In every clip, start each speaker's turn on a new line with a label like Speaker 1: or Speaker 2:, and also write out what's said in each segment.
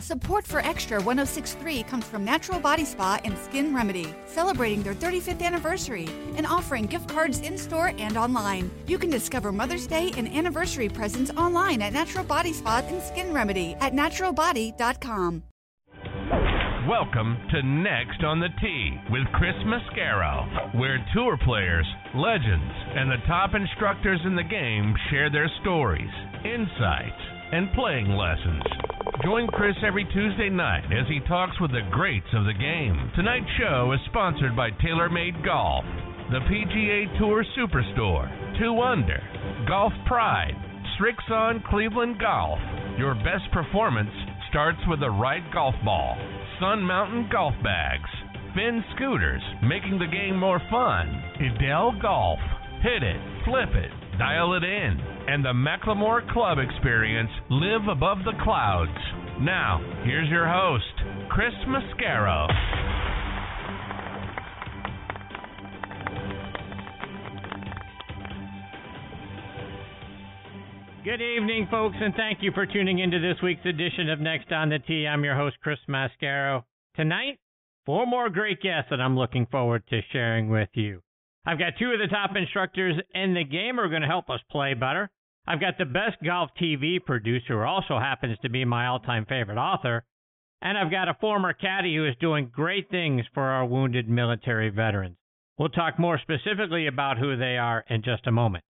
Speaker 1: Support for Extra 1063 comes from Natural Body Spa and Skin Remedy, celebrating their 35th anniversary and offering gift cards in store and online. You can discover Mother's Day and anniversary presents online at Natural Body Spa and Skin Remedy at naturalbody.com.
Speaker 2: Welcome to Next on the Tee with Chris Mascaro, where tour players, legends, and the top instructors in the game share their stories, insights, and playing lessons. Join Chris every Tuesday night as he talks with the greats of the game. Tonight's show is sponsored by TaylorMade Golf, the PGA Tour Superstore, 2 Under, Golf Pride, Srixon Cleveland Golf. Your best performance starts with the right golf ball. Sun Mountain Golf Bags. Finn Scooters, making the game more fun. Edel Golf. Hit it, flip it, dial it in. And the McLemore Club experience, live above the clouds. Now, here's your host, Chris Mascaro.
Speaker 3: Good evening, folks, and thank you for tuning into this week's edition of Next on the Tee. I'm your host, Chris Mascaro. Tonight, four more great guests that I'm looking forward to sharing with you. I've got two of the top instructors in the game who are going to help us play better. I've got the best golf TV producer who also happens to be my all time favorite author. And I've got a former caddy who is doing great things for our wounded military veterans. We'll talk more specifically about who they are in just a moment.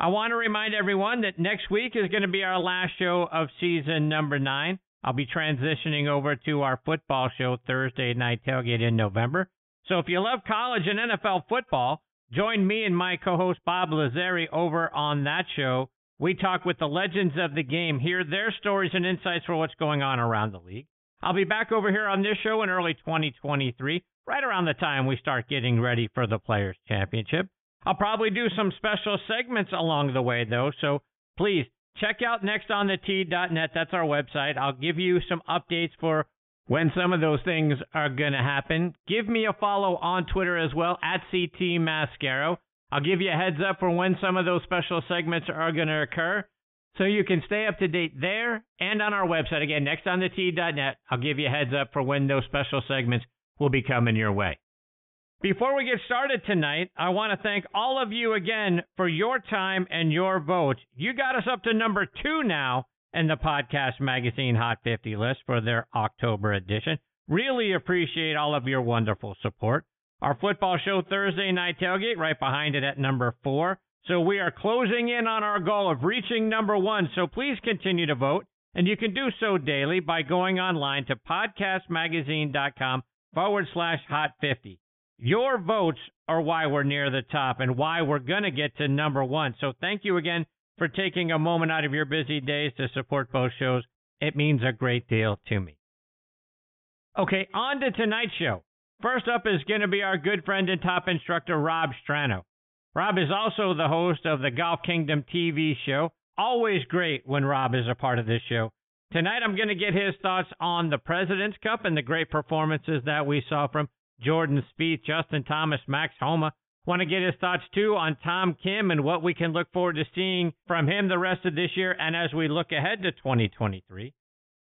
Speaker 3: I want to remind everyone that next week is going to be our last show of season number nine. I'll be transitioning over to our football show Thursday night tailgate in November. So if you love college and NFL football, join me and my co-host Bob Lazari over on that show. We talk with the legends of the game, hear their stories and insights for what's going on around the league. I'll be back over here on this show in early 2023, right around the time we start getting ready for the Players Championship. I'll probably do some special segments along the way, though, so please check out nextonthetee.net. That's our website. I'll give you some updates for when some of those things are going to happen. Give me a follow on Twitter as well, at CT Mascaro. I'll give you a heads up for when some of those special segments are going to occur. So you can stay up to date there and on our website. Again, next on the nextonthetee.net. I'll give you a heads up for when those special segments will be coming your way. Before we get started tonight, I want to thank all of you again for your time and your votes. You got us up to number two now in the Podcast Magazine Hot 50 list for their October edition. Really appreciate all of your wonderful support. Our football show Thursday night tailgate right behind it at number four. So we are closing in on our goal of reaching number one. So please continue to vote. And you can do so daily by going online to podcastmagazine.com forward slash hot 50. Your votes are why we're near the top and why we're going to get to number one. So thank you again for taking a moment out of your busy days to support both shows. It means a great deal to me. Okay, on to tonight's show. First up is going to be our good friend and top instructor, Rob Strano. Rob is also the host of the Golf Kingdom TV show. Always great when Rob is a part of this show. Tonight, I'm going to get his thoughts on the President's Cup and the great performances that we saw from Jordan Spieth, Justin Thomas, Max Homa. Want to get his thoughts too on Tom Kim and what we can look forward to seeing from him the rest of this year and as we look ahead to 2023.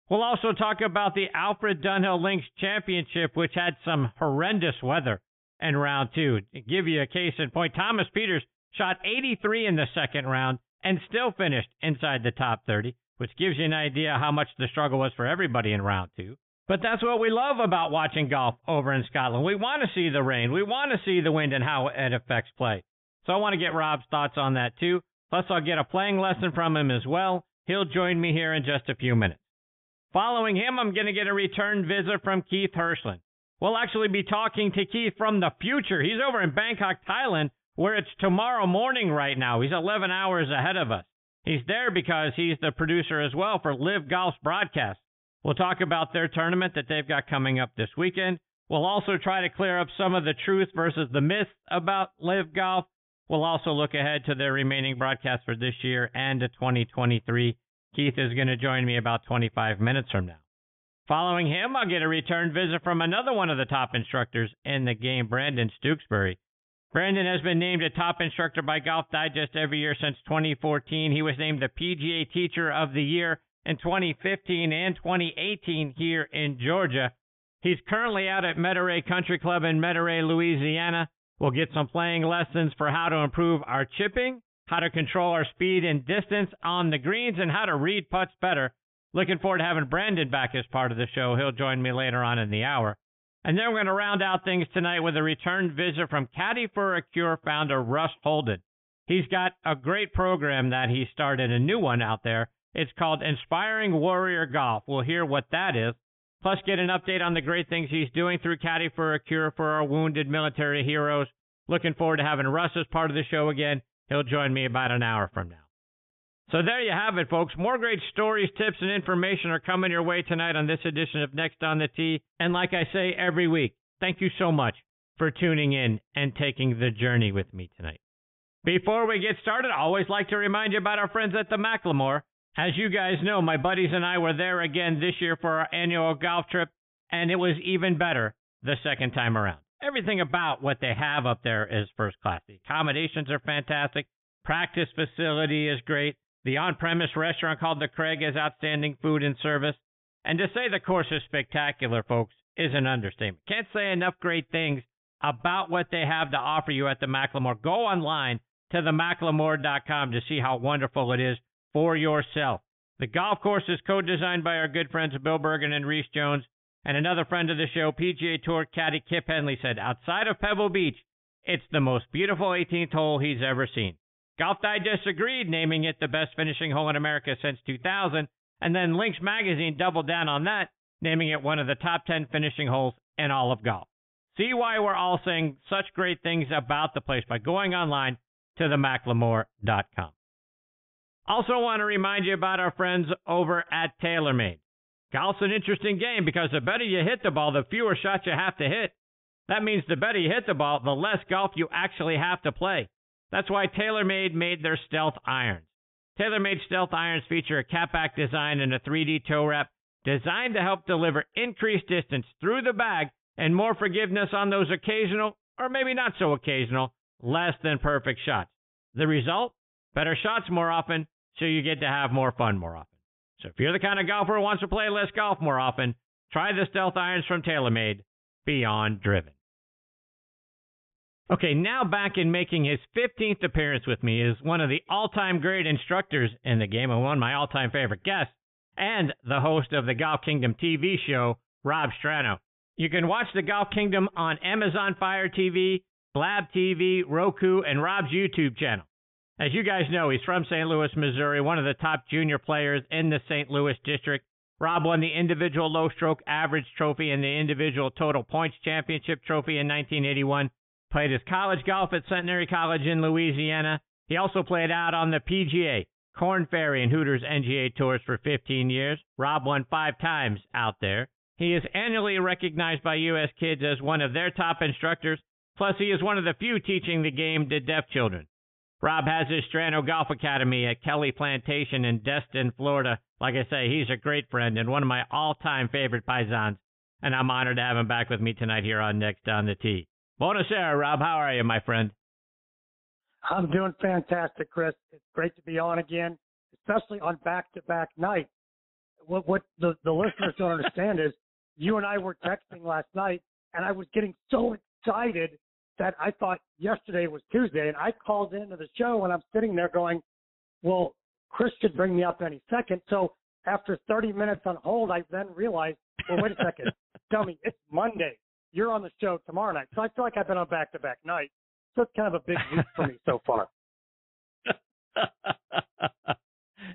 Speaker 3: We'll also talk about the Alfred Dunhill Links Championship, which had some horrendous weather in round two. To give you a case in point, Thomas Pieters shot 83 in the second round and still finished inside the top 30, which gives you an idea how much the struggle was for everybody in round two. But that's what we love about watching golf over in Scotland. We want to see the rain. We want to see the wind and how it affects play. So I want to get Rob's thoughts on that too. Plus, I'll get a playing lesson from him as well. He'll join me here in just a few minutes. Following him, I'm going to get a return visit from Keith Hirshland. We'll actually be talking to Keith from the future. He's over in Bangkok, Thailand, where it's tomorrow morning right now. He's 11 hours ahead of us. He's there because he's the producer as well for LIV Golf's broadcast. We'll talk about their tournament that they've got coming up this weekend. We'll also try to clear up some of the truth versus the myth about LIV Golf. We'll also look ahead to their remaining broadcasts for this year and to 2023. Keith is going to join me about 25 minutes from now. Following him, I'll get a return visit from another one of the top instructors in the game, Brandon Stooksbury. Brandon has been named a top instructor by Golf Digest every year since 2014. He was named the PGA Teacher of the Year in 2015 and 2018 here in Georgia. He's currently out at Metairie Country Club in Metairie, Louisiana. We'll get some playing lessons for how to improve our chipping, how to control our speed and distance on the greens, and how to read putts better. Looking forward to having Brandon back as part of the show. He'll join me later on in the hour. And then we're going to round out things tonight with a return visit from Caddy for a Cure founder Russ Holden. He's got a great program that he started, a new one out there. It's called Inspiring Warrior Golf. We'll hear what that is. Plus, get an update on the great things he's doing through Caddy for a Cure for our wounded military heroes. Looking forward to having Russ as part of the show again. He'll join me about an hour from now. So there you have it, folks. More great stories, tips, and information are coming your way tonight on this edition of Next on the Tee. And like I say every week, thank you so much for tuning in and taking the journey with me tonight. Before we get started, I always like to remind you about our friends at the McLemore. As you guys know, my buddies and I were there again this year for our annual golf trip, and it was even better the second time around. Everything about what they have up there is first class. The accommodations are fantastic. Practice facility is great. The on premise restaurant called The Craig has outstanding food and service. And to say the course is spectacular, folks, is an understatement. Can't say enough great things about what they have to offer you at the McLemore. Go online to themclemore.com to see how wonderful it is for yourself. The golf course is co-designed by our good friends Bill Bergin and Rees Jones. And another friend of the show, PGA Tour caddy Kip Henley, said, outside of Pebble Beach, it's the most beautiful 18th hole he's ever seen. Golf Digest agreed, naming it the best finishing hole in America since 2000, and then Links Magazine doubled down on that, naming it one of the top 10 finishing holes in all of golf. See why we're all saying such great things about the place by going online to themclemore.com. Also want to remind you about our friends over at TaylorMade. Golf's an interesting game because the better you hit the ball, the fewer shots you have to hit. That means the better you hit the ball, the less golf you actually have to play. That's why TaylorMade made their Stealth irons. TaylorMade Stealth irons feature a Cap Back design and a 3D toe wrap designed to help deliver increased distance through the bag and more forgiveness on those occasional, or maybe not so occasional, less than perfect shots. The result? Better shots more often, so you get to have more fun more often. So if you're the kind of golfer who wants to play less golf more often, try the Stealth irons from TaylorMade. Beyond driven. Okay, now back in making his 15th appearance with me is one of the all time great instructors in the game and one of my all time favorite guests, and the host of the Golf Kingdom TV show, Rob Strano. You can watch the Golf Kingdom on Amazon Fire TV, Blab TV, Roku, and Rob's YouTube channel. As you guys know, he's from St. Louis, Missouri, one of the top junior players in the St. Louis district. Rob won the individual low stroke average trophy and the individual total points championship trophy in 1981 Played his college golf at Centenary College in Louisiana. He also played out on the PGA, Korn Ferry, and Hooters NGA tours for 15 years. Rob won five times out there. He is annually recognized by U.S. Kids as one of their top instructors. Plus, he is one of the few teaching the game to deaf children. Rob has his Strano Golf Academy at Kelly Plantation in Destin, Florida. Like I say, he's a great friend and one of my all-time favorite paisans, and I'm honored to have him back with me tonight here on Next on the Tee. Buonasera, Rob. How are you, my friend?
Speaker 4: I'm doing fantastic, Chris. It's great to be on again, especially on back-to-back nights. What, what the, the listeners don't understand is you and I were texting last night, and I was getting so excited that I thought yesterday was Tuesday, and I called into the show, and I'm sitting there going, well, Chris could bring me up any second. So after 30 minutes on hold, I then realized, well, wait a second, dummy, it's Monday you're on the show tomorrow night. So I feel like I've been on back to back nights. So it's kind of a big week for me so far.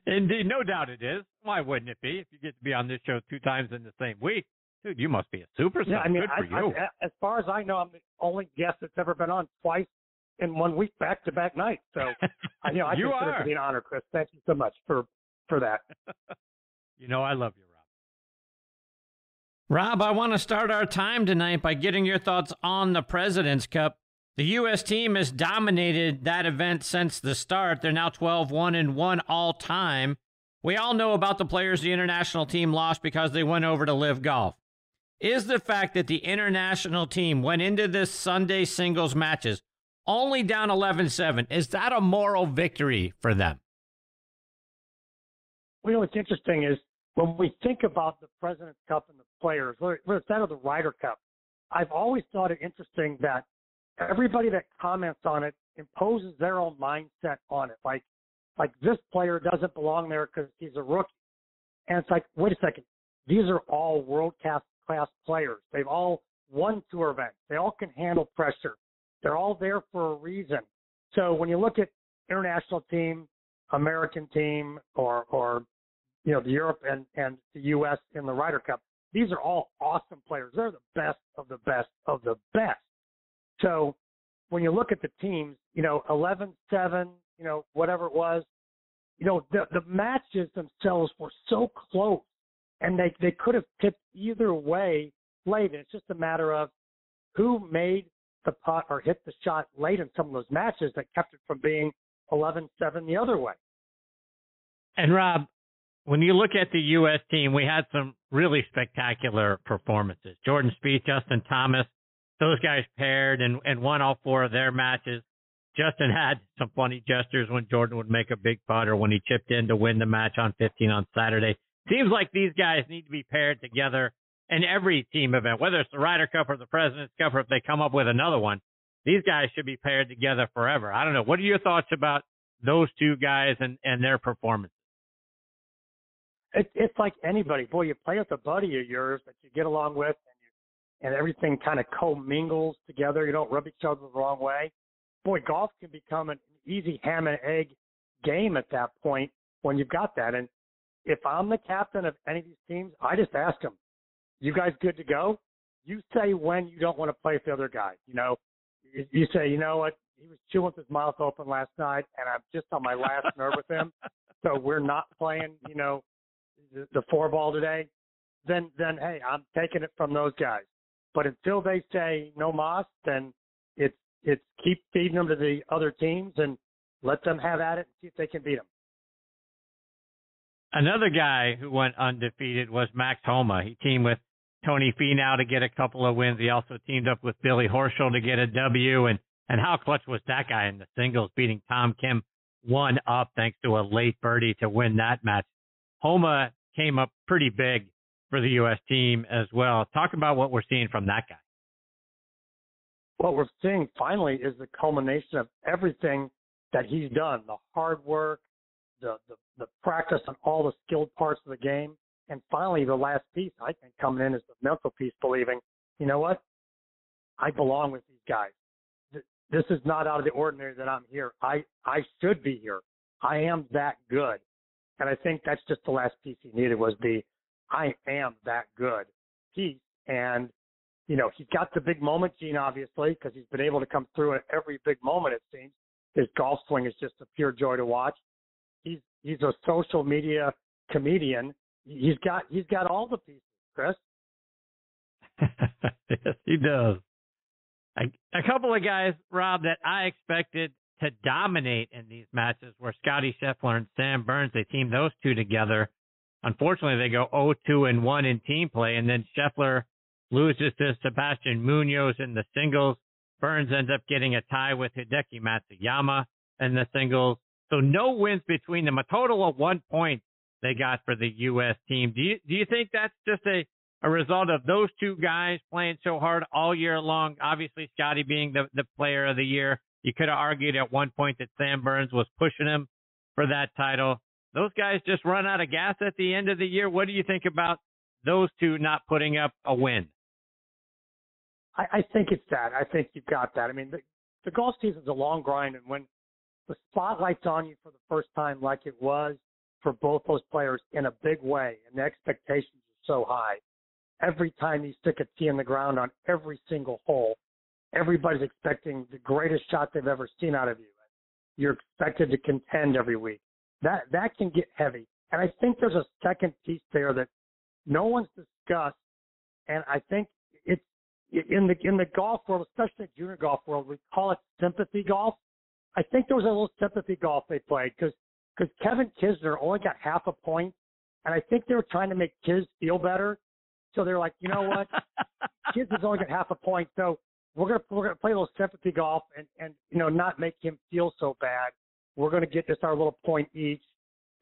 Speaker 3: Indeed, no doubt it is. Why wouldn't it be if you get to be on this show two times in the same week? Dude, you must be a superstar.
Speaker 4: Yeah, I mean,
Speaker 3: Good for
Speaker 4: I,
Speaker 3: you.
Speaker 4: I, as far as I know, I'm the only guest that's ever been on twice in one week, back to back nights. So, you know, I
Speaker 3: you
Speaker 4: consider
Speaker 3: are.
Speaker 4: it to be an honor, Chris. Thank you so much for for that.
Speaker 3: you know, I love you, Rob, Rob, I want to start our time tonight by getting your thoughts on the President's Cup. The U.S. team has dominated that event since the start. They're now 12 1 and 1 all time. We all know about the players the international team lost because they went over to LIV golf. Is the fact that the international team went into this Sunday singles matches only down 11 7, is that a moral victory for them?
Speaker 4: Well, you know what's interesting is when we think about the President's Cup and the players, whether it's that or the Ryder Cup, I've always thought it interesting that everybody that comments on it imposes their own mindset on it. Like, like this player doesn't belong there because he's a rookie. And it's like, wait a second, these are all world class class players. They've all won tour events. They all can handle pressure. They're all there for a reason. So when you look at international team, American team, or or you know the Europe and and the U.S. in the Ryder Cup, these are all awesome players. They're the best of the best of the best. So when you look at the teams, you know, 11-7, you know, whatever it was, you know, the the matches themselves were so close, and they they could have tipped either way late. And it's just a matter of who made the putt or hit the shot late in some of those matches that kept it from being 11-7 the other way.
Speaker 3: And Rob, when you look at the U.S. team, we had some really spectacular performances. Jordan Spieth, Justin Thomas, those guys paired and, and won all four of their matches. Justin had some funny gestures when Jordan would make a big putt or when he chipped in to win the match on 15 on Saturday. Seems like these guys need to be paired together in every team event, whether it's the Ryder Cup or the President's Cup, or if they come up with another one. These guys should be paired together forever. I don't know. What are your thoughts about those two guys and, and their performance?
Speaker 4: It, it's like anybody. Boy, you play with a buddy of yours that you get along with, and you and everything kind of commingles together. You don't rub each other the wrong way. Boy, golf can become an easy ham and egg game at that point when you've got that. And if I'm the captain of any of these teams, I just ask them, "You guys good to go?" You say when you don't want to play with the other guy. You know, you say, "You know what? He was chewing with his mouth open last night, and I'm just on my last nerve with him, so we're not playing." You know, the, the four ball today, then then hey, I'm taking it from those guys. But until they say no mas, then it's it's keep feeding them to the other teams and let them have at it and see if they can beat them.
Speaker 3: Another guy who went undefeated was Max Homa. He teamed with Tony Finau to get a couple of wins. He also teamed up with Billy Horschel to get a W. And and how clutch was that guy in the singles, beating Tom Kim one up thanks to a late birdie to win that match. Homa came up pretty big for the U.S. team as well. Talk about what we're seeing from that guy.
Speaker 4: What we're seeing finally is the culmination of everything that he's done the hard work, the, the, the practice on all the skilled parts of the game. And finally, the last piece, I think, coming in is the mental piece, believing, you know what? I belong with these guys. This is not out of the ordinary that I'm here. I, I should be here. I am that good. And I think that's just the last piece he needed was the I am that good piece. And, you know, he's got the big moment gene, obviously, because he's been able to come through at every big moment, it seems. His golf swing is just a pure joy to watch. He's a social media comedian. He's got he's got all the pieces, Chris.
Speaker 3: yes, he does. A, a couple of guys, Rob, that I expected to dominate in these matches were Scotty Scheffler and Sam Burns. They teamed those two together. Unfortunately, they go 0-2 and 1 in team play, and then Scheffler loses to Sebastian Munoz in the singles. Burns ends up getting a tie with Hideki Matsuyama in the singles. So no wins between them. A total of one point they got for the U.S. team. Do you do you think that's just a a result of those two guys playing so hard all year long? Obviously, Scotty being the the player of the year, you could have argued at one point that Sam Burns was pushing him for that title. Those guys just run out of gas at the end of the year. What do you think about those two not putting up a win?
Speaker 4: I, I think it's that. I think you've got that. I mean, the, the golf season's a long grind, and when the spotlight's on you for the first time, like it was for both those players in a big way, and the expectations are so high, every time you stick a tee in the ground on every single hole, everybody's expecting the greatest shot they've ever seen out of you. You're expected to contend every week. That that can get heavy. And I think there's a second piece there that no one's discussed, and I think it's in the in the golf world, especially the junior golf world, we call it sympathy golf. I think there was a little sympathy golf they played because because Kevin Kisner only got half a point, and I think they were trying to make Kiz feel better. So they're like, you know what, Kiz has only got half a point, so we're gonna we're gonna play a little sympathy golf and and you know not make him feel so bad. We're gonna get just our little point each,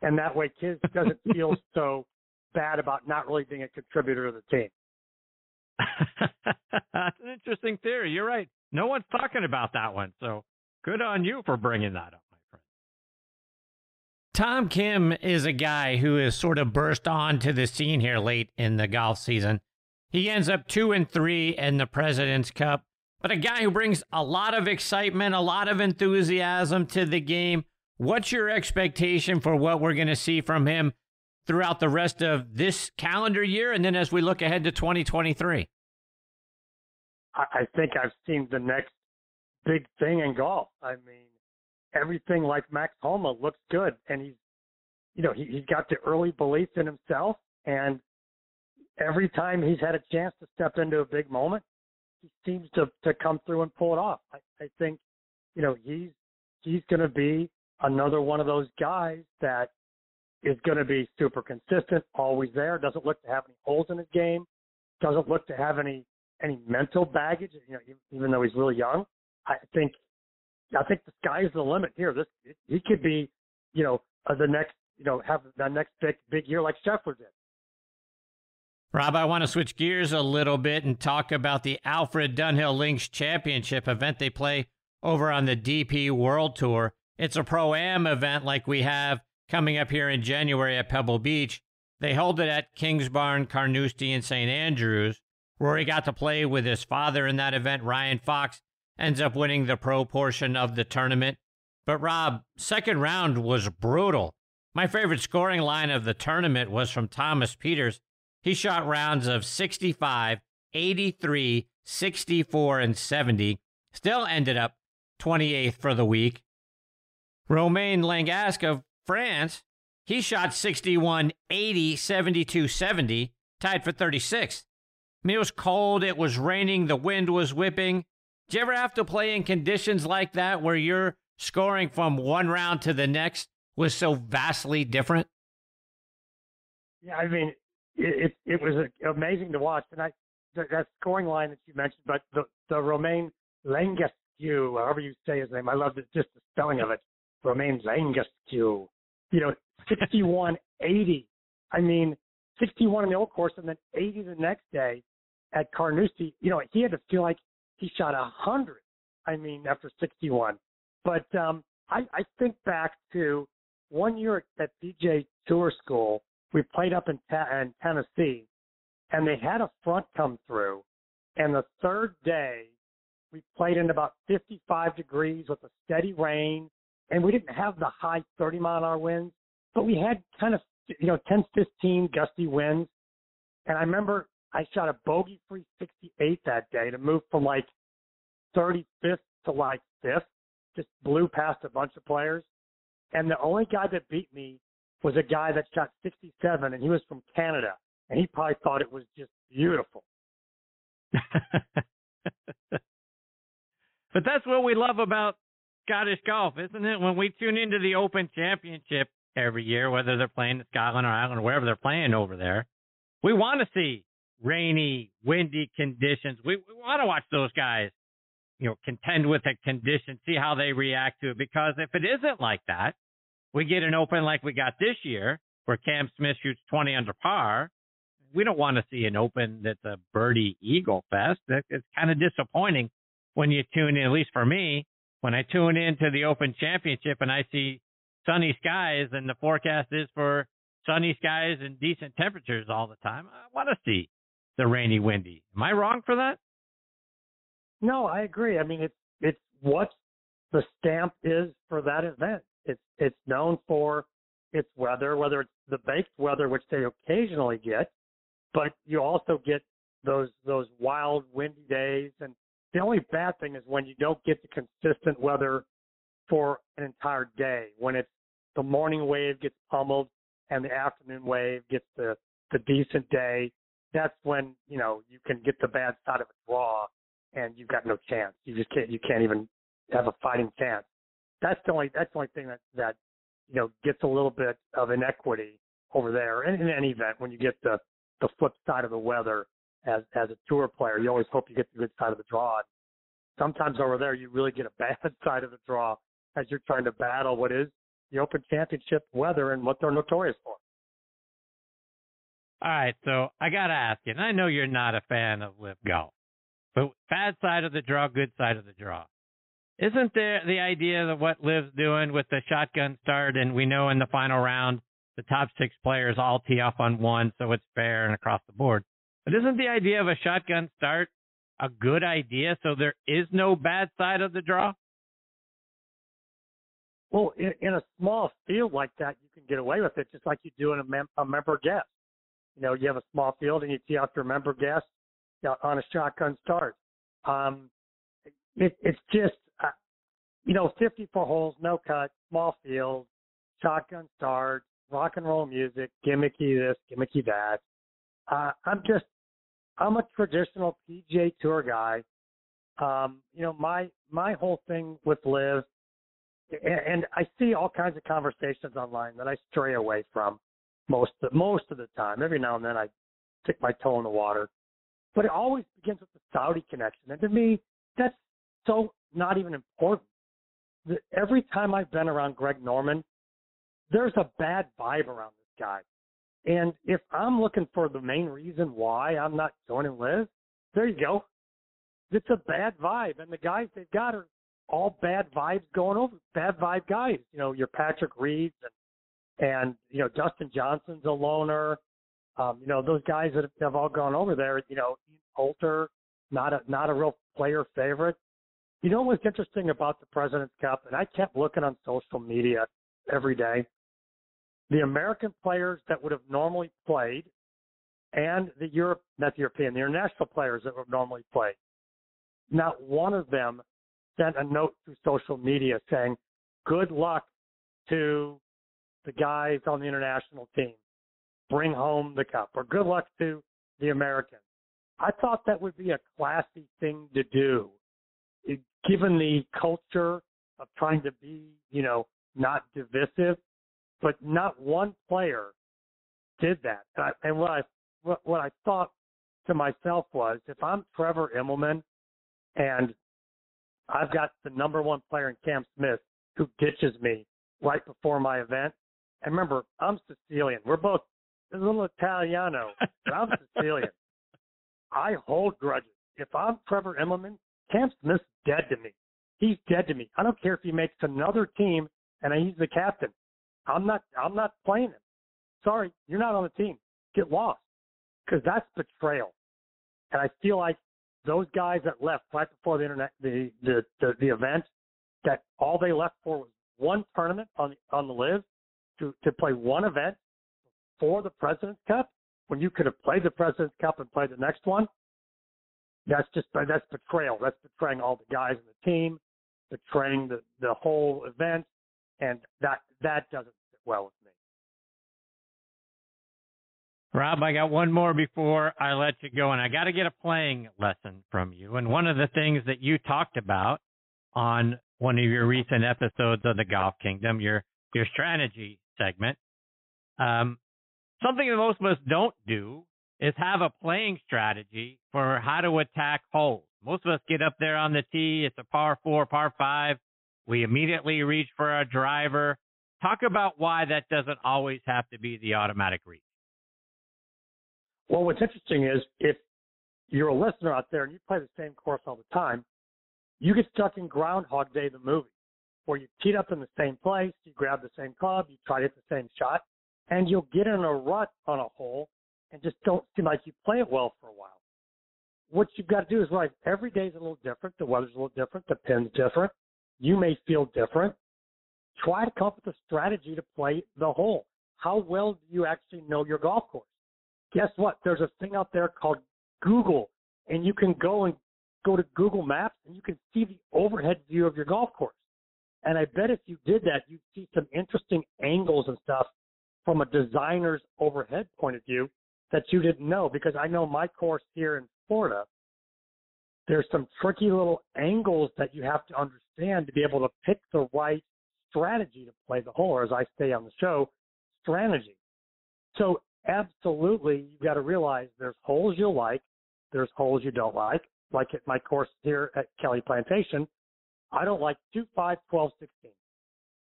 Speaker 4: and that way Kiz doesn't feel so bad about not really being a contributor to the team.
Speaker 3: That's an interesting theory. You're right. No one's talking about that one, so good on you for bringing that up, my friend. Tom Kim is a guy who has sort of burst onto the scene here late in the golf season. He ends up two and three in the President's Cup, but a guy who brings a lot of excitement, a lot of enthusiasm to the game. What's your expectation for what we're going to see from him throughout the rest of this calendar year and then as we look ahead to 2023?
Speaker 4: I think I've seen the next big thing in golf. I mean, everything like Max Homa looks good, and he's, you know, he, he's got the early belief in himself, and every time he's had a chance to step into a big moment, he seems to to come through and pull it off. I, I think, you know, he's he's going to be another one of those guys that is going to be super consistent, always there. Doesn't look to have any holes in his game. Doesn't look to have any any mental baggage. You know, even though he's really young, I think I think the sky's the limit here. This he could be, you know, uh, the next, you know, have the next big big year like Scheffler did.
Speaker 3: Rob, I want to switch gears a little bit and talk about the Alfred Dunhill Links Championship event they play over on the DP World Tour. It's a pro am event like we have coming up here in January at Pebble Beach. They hold it at Kingsbarn, Carnoustie, and St. Andrews. Rory got to play with his father in that event. Ryan Fox ends up winning the pro portion of the tournament. But Rob, second round was brutal. My favorite scoring line of the tournament was from Thomas Pieters. He shot rounds of 65, 83, 64, and 70. Still ended up 28th for the week. Romain Langasque of France, he shot 61, 80, 72, 70, tied for 36th. I mean, it was cold, it was raining, the wind was whipping. Do you ever have to play in conditions like that where you're scoring from one round to the next was so vastly different?
Speaker 4: Yeah, I mean, it it, it was uh, amazing to watch, and I that, that scoring line that you mentioned, but the the Romain Langasque, however you say his name, I love just the spelling of it. Romain Langasque, you know, sixty one eighty. I mean, 61 in the old course and then 80 the next day at Carnoustie, you know, he had to feel like he shot a hundred. I mean, after 61. But um, I, I think back to one year at PGA Tour School. We played up in, ta- in Tennessee, and they had a front come through. And the third day, we played in about 55 degrees with a steady rain, and we didn't have the high 30 mile an hour winds, but we had kind of you know 10, 15 gusty winds. And I remember I shot a bogey free 68 that day to move from like 35th to like 5th. Just blew past a bunch of players. And the only guy that beat me was a guy that shot 67 and he was from Canada. And he probably thought it was just beautiful.
Speaker 3: but that's what we love about Scottish golf, isn't it? When we tune into the Open Championship every year, whether they're playing in Scotland or Ireland or wherever they're playing over there, we want to see rainy, windy conditions. We, we want to watch those guys, you know, contend with the condition, see how they react to it. Because if it isn't like that, we get an open like we got this year, where Cam Smith shoots 20 under par. We don't want to see an open that's a birdie eagle fest. It's kind of disappointing when you tune in, at least for me, when I tune into the Open Championship and I see sunny skies and the forecast is for sunny skies and decent temperatures all the time. I want to see the rainy, windy. Am I wrong for that?
Speaker 4: No, I agree. I mean, it's it's what the stamp is for that event. It's it's known for its weather, whether it's the baked weather, which they occasionally get, but you also get those those wild, windy days. And the only bad thing is when you don't get the consistent weather for an entire day. When it's the morning wave gets pummeled and the afternoon wave gets the the decent day that's when you know you can get the bad side of a draw, and you've got no chance. You just can't. You can't even have a fighting chance. That's the only. That's the only thing that that you know gets a little bit of inequity over there. And in any event, when you get the the flip side of the weather as as a tour player, you always hope you get the good side of the draw. Sometimes over there, you really get a bad side of the draw as you're trying to battle what is the Open Championship weather and what they're notorious for.
Speaker 3: All right, so I got to ask you, and I know you're not a fan of LIV golf, but bad side of the draw, good side of the draw. Isn't there the idea that what LIV's doing with the shotgun start, and we know in the final round the top six players all tee off on one, so it's fair and across the board. But isn't the idea of a shotgun start a good idea so there is no bad side of the draw?
Speaker 4: Well, in, in a small field like that, you can get away with it, just like you do in a, mem- a member guest. You know, you have a small field and you tee off your member guest on a shotgun start. Um, it, it's just, uh, you know, 54 holes, no cut, small field, shotgun start, rock and roll music, gimmicky this, gimmicky that. Uh, I'm just, I'm a traditional PGA Tour guy. Um, you know, my my whole thing with LIV, and, and I see all kinds of conversations online that I stray away from most most of the time. Every now and then I stick my toe in the water, but it always begins with the Saudi connection, and to me, that's so not even important. The, every time I've been around Greg Norman, there's a bad vibe around this guy. And if I'm looking for the main reason why I'm not joining LIV, there you go. It's a bad vibe, and the guys they've got are all bad vibes going over. Bad vibe guys. You know, your Patrick Reeds and and you know Dustin Johnson's a loner. Um, you know those guys that have all gone over there. You know, Poulter, not a not a real player favorite. You know what's interesting about the President's Cup, and I kept looking on social media every day the American players that would have normally played and the Europe, not the European, the international players that would have normally played. Not one of them sent a note through social media saying, good luck to the guys on the international team. Bring home the cup or good luck to the Americans. I thought that would be a classy thing to do, given the culture of trying to be, you know, not divisive but not one player did that. And what I what, what I thought to myself was, if I'm Trevor Immelman, and I've got the number one player in Cam Smith who ditches me right before my event. And remember, I'm Sicilian. We're both a little Italiano, but I'm Sicilian. I hold grudges. If I'm Trevor Immelman, Cam Smith's dead to me. He's dead to me. I don't care if he makes another team and he's the captain. I'm not I'm not playing him. Sorry, you're not on the team. Get lost because that's betrayal. And I feel like those guys that left right before the internet the the the, the event that all they left for was one tournament on the on the LIV to to play one event for the President's Cup when you could have played the President's Cup and played the next one. That's just that's betrayal. That's betraying all the guys in the team, betraying the the whole event, and that that doesn't sit well with me.
Speaker 3: Rob, I got one more before I let you go, and I got to get a playing lesson from you. And one of the things that you talked about on one of your recent episodes of the Golf Kingdom, your your strategy segment, um, something that most of us don't do is have a playing strategy for how to attack holes. Most of us get up there on the tee, it's a par four, par five, we immediately reach for a driver. Talk about why that doesn't always have to be the automatic reach.
Speaker 4: Well, what's interesting is if you're a listener out there and you play the same course all the time, you get stuck in Groundhog Day, the movie, where you teed up in the same place, you grab the same club, you try to hit the same shot, and you'll get in a rut on a hole and just don't seem like you play it well for a while. What you've got to do is like every day is a little different. The weather's a little different. The pin's different. You may feel different. Try to come up with a strategy to play the hole. How well do you actually know your golf course? Guess what? There's a thing out there called Google, and you can go and go to Google Maps and you can see the overhead view of your golf course. And I bet if you did that, you'd see some interesting angles and stuff from a designer's overhead point of view that you didn't know. Because I know my course here in Florida, there's some tricky little angles that you have to understand to be able to pick the right strategy to play the hole, or as I say on the show, strategy. So absolutely, you've got to realize there's holes you like, there's holes you don't like. Like at my course here at Kelly Plantation, I don't like 2, 5, 12, 16.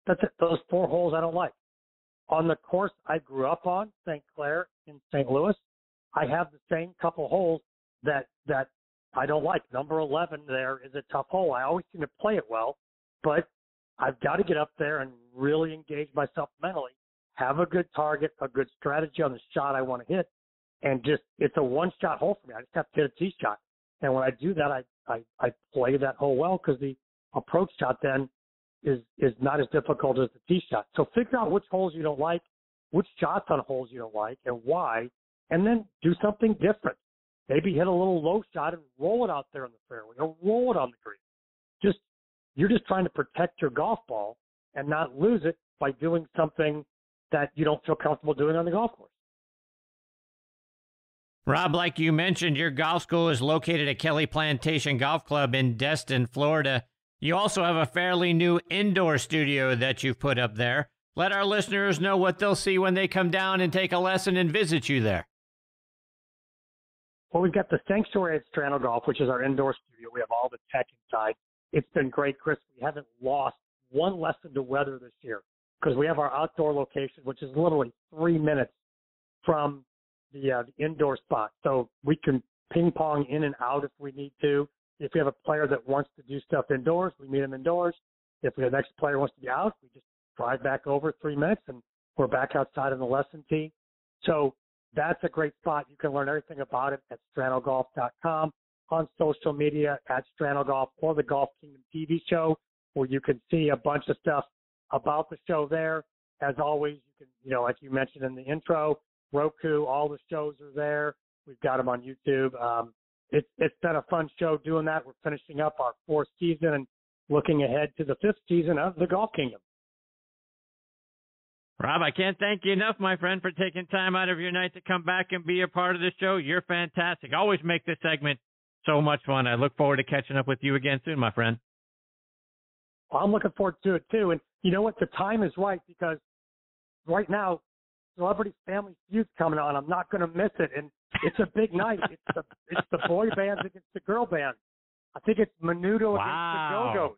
Speaker 4: That's it. Those four holes I don't like. On the course I grew up on, St. Clair in St. Louis, I have the same couple holes that that I don't like. Number 11 there is a tough hole. I always seem to play it well, but I've got to get up there and really engage myself mentally, have a good target, a good strategy on the shot I want to hit, and just it's a one shot hole for me. I just have to hit a tee shot. And when I do that, I I, I play that hole well because the approach shot then is is not as difficult as the tee shot. So figure out which holes you don't like, which shots on holes you don't like, and why, and then do something different. Maybe hit a little low shot and roll it out there on the fairway, or roll it on the green. Just you're just trying to protect your golf ball and not lose it by doing something that you don't feel comfortable doing on the golf course.
Speaker 3: Rob, like you mentioned, your golf school is located at Kelly Plantation Golf Club in Destin, Florida. You also have a fairly new indoor studio that you've put up there. Let our listeners know what they'll see when they come down and take a lesson and visit you there.
Speaker 4: Well, we've got the sanctuary at Strano Golf, which is our indoor studio. We have all the tech inside. It's been great, Chris. We haven't lost one lesson to weather this year because we have our outdoor location, which is literally three minutes from the, uh, the indoor spot. So we can ping pong in and out if we need to. If we have a player that wants to do stuff indoors, we meet them indoors. If the next player wants to be out, we just drive back over three minutes and we're back outside in the lesson tee. So that's a great spot. You can learn everything about it at stranogolf.com, on social media at stranogolf or the Golf Kingdom TV show, where you can see a bunch of stuff about the show there. As always, you can, you know, like you mentioned in the intro, Roku, all the shows are there. We've got them on YouTube. Um, it's it's been a fun show doing that. We're finishing up our fourth season and looking ahead to the fifth season of the Golf Kingdom.
Speaker 3: Rob, I can't thank you enough, my friend, for taking time out of your night to come back and be a part of the show. You're fantastic. Always make this segment so much fun. I look forward to catching up with you again soon, my friend.
Speaker 4: Well, I'm looking forward to it too. And you know what? The time is right because right now Celebrity Family Feud's coming on. I'm not going to miss it, and it's a big night. It's the it's the boy bands against the girl bands. I think it's Menudo
Speaker 3: wow.
Speaker 4: against the Go Go's.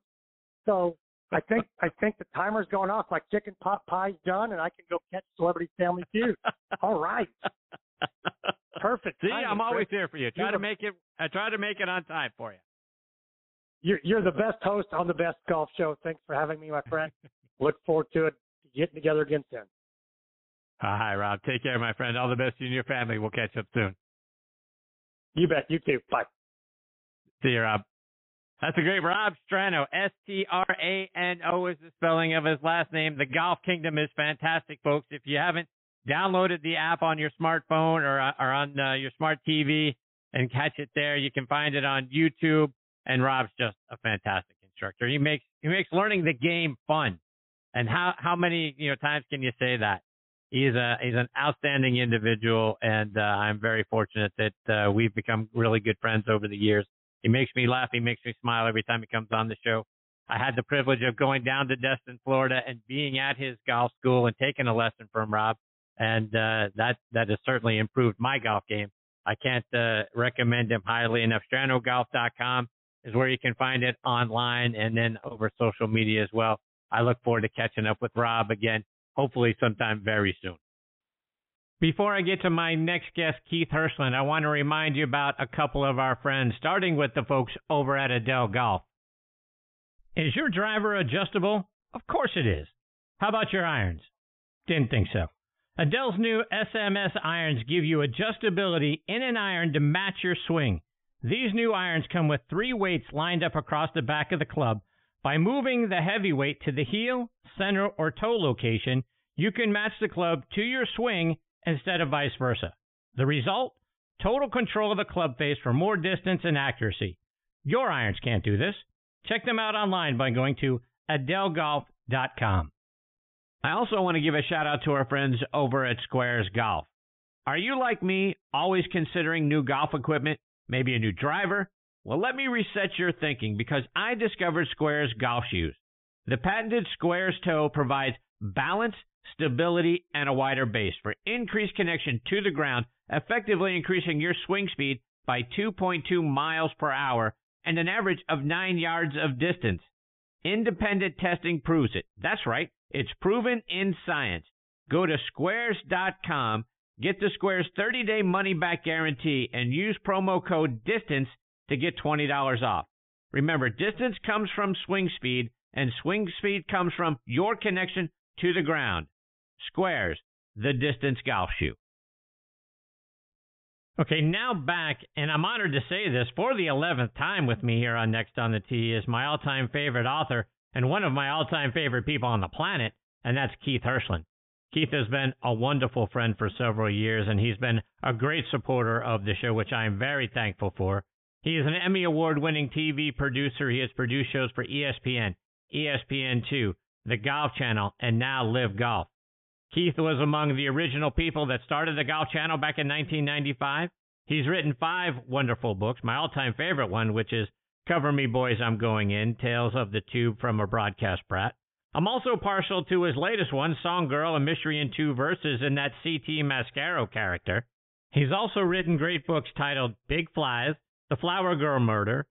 Speaker 4: So I think I think the timer's going off. My chicken pot pie's done, and I can go catch Celebrity Family Feud. All right. Perfect.
Speaker 3: See,
Speaker 4: timing,
Speaker 3: I'm always
Speaker 4: Chris.
Speaker 3: here for you. Try
Speaker 4: You're
Speaker 3: to
Speaker 4: the-
Speaker 3: make it. I try to make it on time for you.
Speaker 4: You're, you're the best host on the best golf show. Thanks for having me, my friend. Look forward to it. Getting together again soon.
Speaker 3: Hi, Rob. Take care, my friend. All the best to you and your family. We'll catch up soon.
Speaker 4: You bet. You too. Bye.
Speaker 3: See you, Rob. That's a great Rob Strano. S T R A N O is the spelling of his last name. The Golf Kingdom is fantastic, folks. If you haven't downloaded the app on your smartphone or, or on uh, your smart TV and catch it there, you can find it on YouTube. And Rob's just a fantastic instructor. He makes he makes learning the game fun. And how how many you know times can you say that? He's a he's an outstanding individual, and uh, I'm very fortunate that uh, we've become really good friends over the years. He makes me laugh. He makes me smile every time he comes on the show. I had the privilege of going down to Destin, Florida, and being at his golf school and taking a lesson from Rob, and uh, that that has certainly improved my golf game. I can't uh, recommend him highly enough. StranoGolf.com is where you can find it online, and then over social media as well. I look forward to catching up with Rob again, hopefully sometime very soon. Before I get to my next guest, Keith Hirshland, I want to remind you about a couple of our friends, starting with the folks over at Edel Golf. Is your driver adjustable? Of course it is. How about your irons? Didn't think so. Edel's new SMS irons give you adjustability in an iron to match your swing. These new irons come with three weights lined up across the back of the club. By moving the heavy weight to the heel, center, or toe location, you can match the club to your swing instead of vice versa. The result? Total control of the club face for more distance and accuracy. Your irons can't do this. Check them out online by going to edelgolf.com. I also want to give a shout out to our friends over at Squares Golf. Are you like me, always considering new golf equipment, maybe a new driver? Well, let me reset your thinking because I discovered Squares golf shoes. The patented Squares toe provides balance, stability, and a wider base for increased connection to the ground, effectively increasing your swing speed by 2.2 miles per hour and an average of 9 yards of distance. Independent testing proves it. That's right. It's proven in science. Go to squares.com, get the Squares 30 day money back guarantee, and use promo code DISTANCE to get $20 off. Remember, distance comes from swing speed, and swing speed comes from your connection to the ground. Sqairz, the distance golf shoe. Okay, now back, and I'm honored to say this for the 11th time with me here on Next on the Tee is my all time favorite author and one of my all time favorite people on the planet, and that's Keith Hirshland. Keith has been a wonderful friend for several years, and he's been a great supporter of the show, which I am very thankful for. He is an Emmy Award winning TV producer. He has produced shows for ESPN, ESPN2, the Golf Channel, and now LIV Golf. Keith was among the original people that started the Golf Channel back in 1995. He's written five wonderful books. My all time favorite one, which is Cover Me Boys, I'm Going In Tales of the Tube from a Broadcast Brat. I'm also partial to his latest one, Song Girl, a mystery in two verses, in that CT Mascaro character. He's also written great books titled Big Lies, The Flower Girl Murder,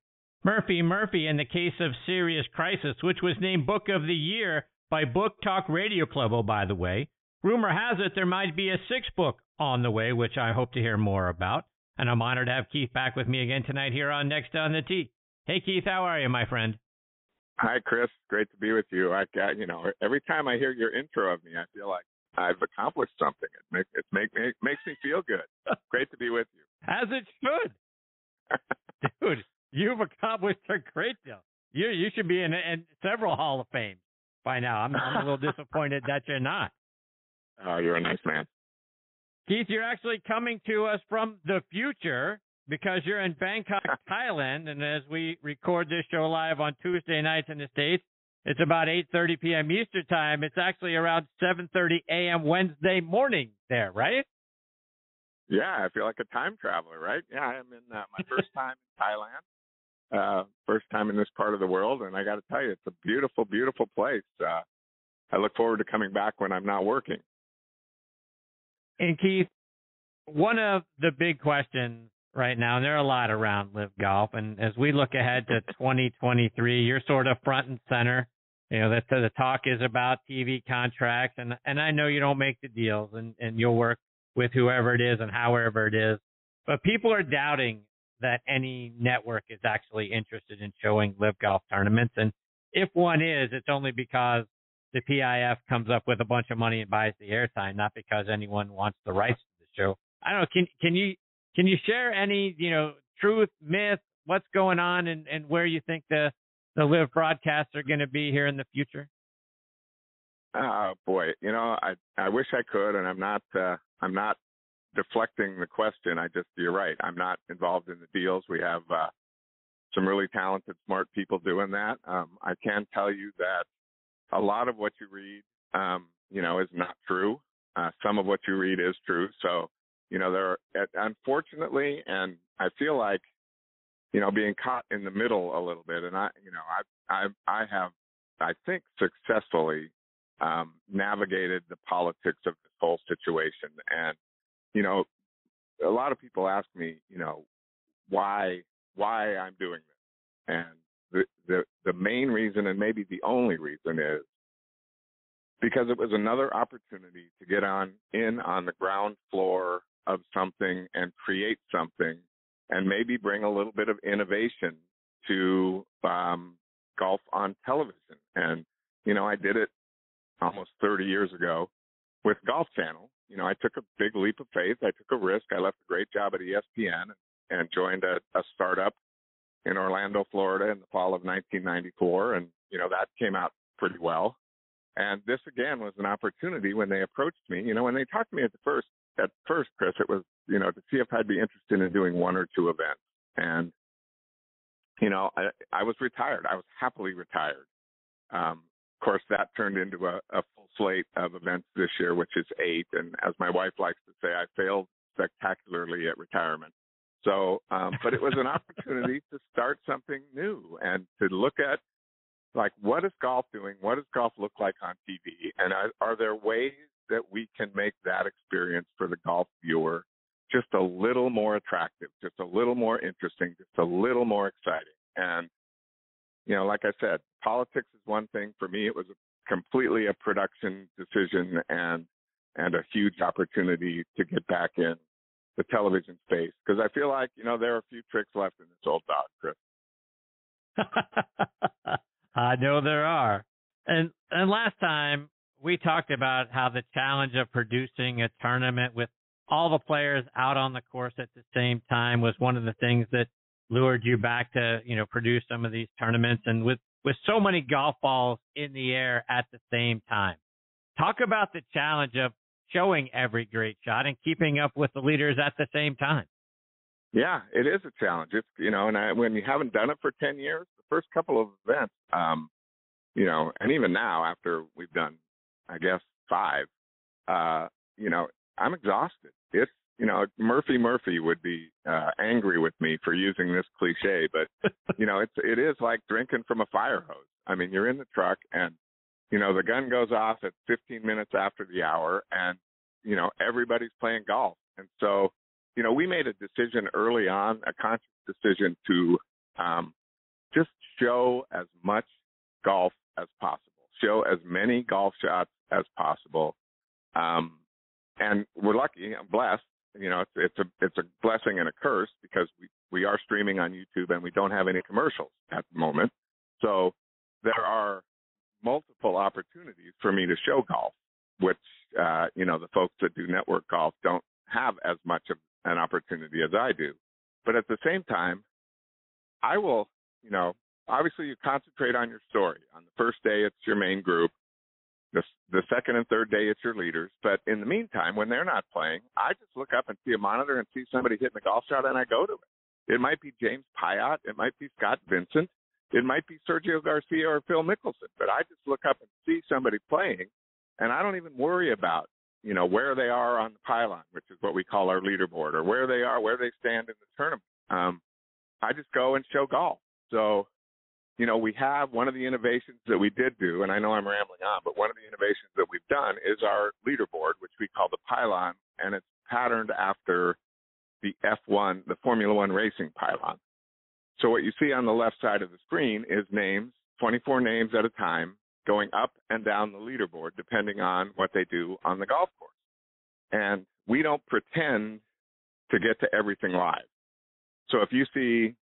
Speaker 3: Murphy Murphy in the Case of Serious Crisis, which was named Book of the Year by Book Talk Radio Club, oh, by the way. Rumor has it there might be a sixth book on the way, which I hope to hear more about. And I'm honored to have Keith back with me again tonight here on Next on the Tee. Hey, Keith, how are you, my friend?
Speaker 5: Hi, Chris. Great to be with you. I got, you know, every time I hear your intro of me, I feel like I've accomplished something. It makes it make, make makes me feel good. Great to be with you.
Speaker 3: As it should, dude. You've accomplished a great deal. You you should be in, in several Hall of Fame by now. I'm I'm a little disappointed that you're not.
Speaker 5: Oh, you're a nice man.
Speaker 3: Keith, you're actually coming to us from the future because you're in Bangkok, Thailand, and as we record this show live on Tuesday nights in the States, it's about 8:30 p.m. Eastern time. It's actually around 7:30 a.m. Wednesday morning there, right?
Speaker 5: Yeah, I feel like a time traveler, right? Yeah, I'm in uh, my first time in Thailand, uh, first time in this part of the world, and I got to tell you, it's a beautiful, beautiful place. Uh, I look forward to coming back when I'm not working.
Speaker 3: And Keith, one of the big questions right now, and there are a lot around LIV Golf, and as we look ahead to 2023, you're sort of front and center. You know, that the talk is about TV contracts, and and I know you don't make the deals, and and you'll work with whoever it is and however it is, but people are doubting that any network is actually interested in showing LIV Golf tournaments, and if one is, it's only because the PIF comes up with a bunch of money and buys the airtime, not because anyone wants the rights to the show. I don't know. Can can you can you share any you know truth, myth, what's going on, and and where you think the the live broadcasts are going to be here in the future?
Speaker 5: Oh boy, you know I I wish I could, and I'm not uh, I'm not deflecting the question. I just you're right. I'm not involved in the deals. We have uh, some really talented, smart people doing that. Um, I can tell you that a lot of what you read, um, you know, is not true. Uh, some of what you read is true. So, you know, there are, unfortunately, and I feel like, you know, being caught in the middle a little bit. And I, you know, I, I, I have, I think, successfully um, navigated the politics of this whole situation. And, you know, a lot of people ask me, you know, why, why I'm doing this, and the, the, the main reason, and maybe the only reason, is because it was another opportunity to get on in on the ground floor of something and create something and maybe bring a little bit of innovation to um, golf on television. And, you know, I did it almost 30 years ago with Golf Channel. You know, I took a big leap of faith. I took a risk. I left a great job at ESPN and joined a, a startup in Orlando, Florida in the fall of 1994. And, you know, that came out pretty well. And this again was an opportunity when they approached me, you know, when they talked to me at the first, at first, Chris, it was, you know, to see if I'd be interested in doing one or two events. And, you know, I, I was retired. I was happily retired. Um, of course, that turned into a, a full slate of events this year, which is eight. And as my wife likes to say, I failed spectacularly at retirement. So, um, but it was an opportunity to start something new and to look at like what is golf doing? What does golf look like on TV? And are, are there ways that we can make that experience for the golf viewer just a little more attractive, just a little more interesting, just a little more exciting? And you know, like I said, politics is one thing. For me, it was completely a production decision and and a huge opportunity to get back in the television space because I feel like you know there are a few tricks left in this old dog, Chris.
Speaker 3: I know there are. And and last time we talked about how the challenge of producing a tournament with all the players out on the course at the same time was one of the things that lured you back to, you know, produce some of these tournaments and with with so many golf balls in the air at the same time. Talk about the challenge of showing every great shot and keeping up with the leaders at the same time.
Speaker 5: Yeah, it is a challenge. It's you know, and I, when you haven't done it for ten years, the first couple of events, um, you know, and even now after we've done, I guess five, uh, you know, I'm exhausted. It's you know, Murphy Murphy would be uh, angry with me for using this cliche, but you know, it's it is like drinking from a fire hose. I mean, you're in the truck and you know the gun goes off at 15 minutes after the hour, and you know everybody's playing golf, and so you know, we made a decision early on, a conscious decision to um, just show as much golf as possible, show as many golf shots as possible. Um, and we're lucky, I'm blessed. You know, it's, it's a it's a blessing and a curse because we we are streaming on YouTube and we don't have any commercials at the moment. So there are multiple opportunities for me to show golf, which uh, you know the folks that do network golf don't have as much of an opportunity as I do. But at the same time, I will, you know, obviously you concentrate on your story. On the first day, it's your main group. The, the second and third day, it's your leaders. But in the meantime, when they're not playing, I just look up and see a monitor and see somebody hitting a golf shot, and I go to it. It might be James Piot, it might be Scott Vincent, it might be Sergio Garcia or Phil Mickelson. But I just look up and see somebody playing, and I don't even worry about you know, where they are on the pylon, which is what we call our leaderboard, or where they are, where they stand in the tournament. Um, I just go and show golf. So, you know, we have one of the innovations that we did do, and I know I'm rambling on, but one of the innovations that we've done is our leaderboard, which we call the pylon, and it's patterned after the F1, the Formula One racing pylon. So what you see on the left side of the screen is names, 24 names at a time, going up and down the leaderboard depending on what they do on the golf course. And we don't pretend to get to everything live. So if you see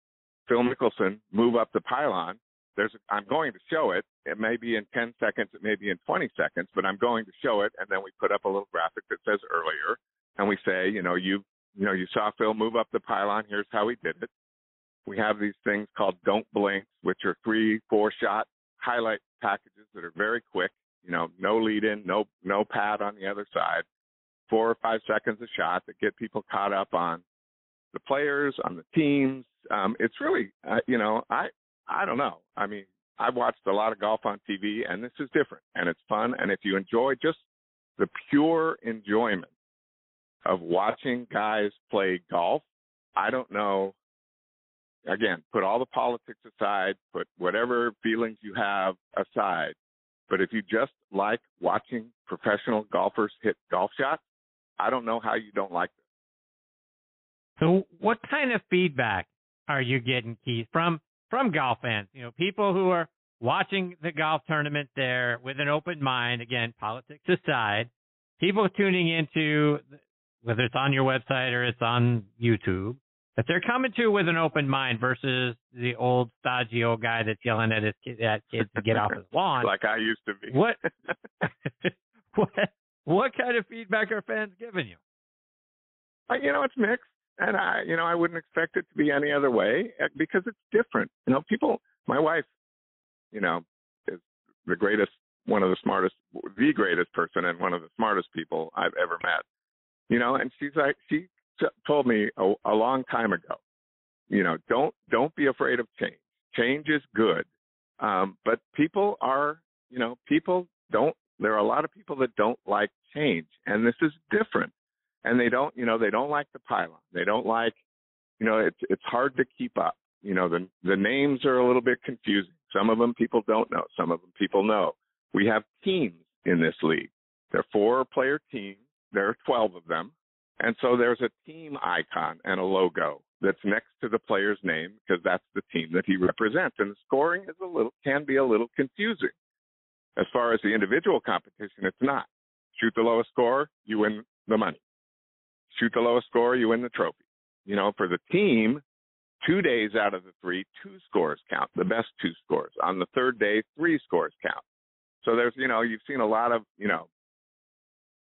Speaker 5: Phil Mickelson move up the pylon, there's I'm going to show it. It may be in 10 seconds, it may be in 20 seconds, but I'm going to show it. And then we put up a little graphic that says earlier, and we say, you know, you you know, you saw Phil move up the pylon. Here's how he did it. We have these things called don't blinks, which are three, four shot highlight packages that are very quick. You know, no lead in, no no pad on the other side, four or five seconds a shot that get people caught up on the players, on the teams. Um, it's really, uh, you know, I I don't know. I mean, I've watched a lot of golf on TV, and this is different, and it's fun. And if you enjoy just the pure enjoyment of watching guys play golf, I don't know again, put all the politics aside, put whatever feelings you have aside. But if you just like watching professional golfers hit golf shots, I don't know how you don't like this.
Speaker 3: So, what kind of feedback are you getting, Keith, from from golf fans? You know, people who are watching the golf tournament there with an open mind. Again, politics aside, people tuning into whether it's on your website or it's on YouTube that they're coming to with an open mind versus the old stodgy old guy that's yelling at his kid, at kids to get off his lawn,
Speaker 5: like I used to be.
Speaker 3: What what what kind of feedback are fans giving you?
Speaker 5: Uh, you know, it's mixed, and I you know I wouldn't expect it to be any other way uh, because it's different. You know, people. My wife, you know, is the greatest, one of the smartest, the greatest person, and one of the smartest people I've ever met. You know, and she's like she told me a, a long time ago, you know, don't don't be afraid of change. Change is good, um, but people are, you know, people don't. There are a lot of people that don't like change, and this is different. And they don't, you know, they don't like the pylon. They don't like, you know, it's it's hard to keep up. You know, the the names are a little bit confusing. Some of them people don't know. Some of them people know. We have teams in this league. They're four player teams. There are 12 of them. And so there's a team icon and a logo that's next to the player's name because that's the team that he represents. And the scoring is a little can be a little confusing. As far as the individual competition, it's not. Shoot the lowest score, you win the money. Shoot the lowest score, you win the trophy. You know, for the team, two days out of the three, two scores count, the best two scores. On the third day, three scores count. So there's, you know, you've seen a lot of, you know,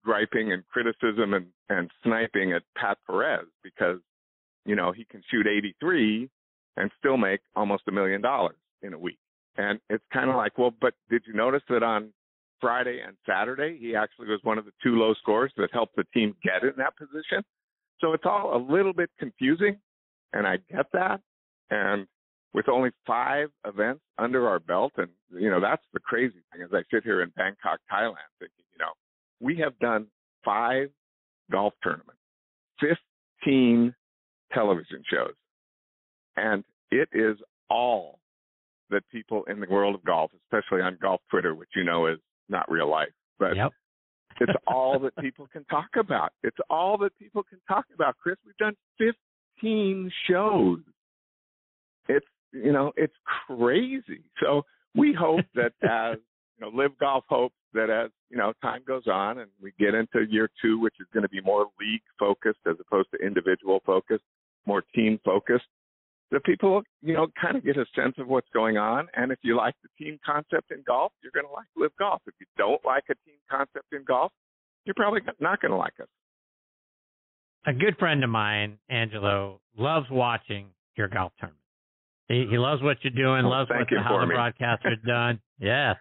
Speaker 5: griping and criticism and, and sniping at Pat Perez because, you know, he can shoot 83 and still make almost a million dollars in a week. And it's kind of like, well, but did you notice that on Friday and Saturday, he actually was one of the two low scores that helped the team get in that position? So it's all a little bit confusing, and I get that. And with only five events under our belt, and you know that's the crazy thing. As I sit here in Bangkok, Thailand, thinking, you know, we have done five golf tournaments, fifteen television shows, and it is all that people in the world of golf, especially on golf Twitter, which you know is not real life, but
Speaker 3: yep.
Speaker 5: it's all that people can talk about. It's all that people can talk about. Chris, we've done 15 shows. It's you know, it's crazy. So we hope that as you know, LIV Golf hopes that as you know time goes on and we get into year two, which is going to be more league focused as opposed to individual focused, more team focused, that people you know kind of get a sense of what's going on. And if you like the team concept in golf, you're going to like LIV Golf. If you don't like a team concept in golf, you're probably not going to like us.
Speaker 3: A good friend of mine, Angelo, loves watching your golf tournament. He, he loves what you're doing,
Speaker 5: oh,
Speaker 3: loves what
Speaker 5: the,
Speaker 3: how the
Speaker 5: me.
Speaker 3: broadcasts done. yes.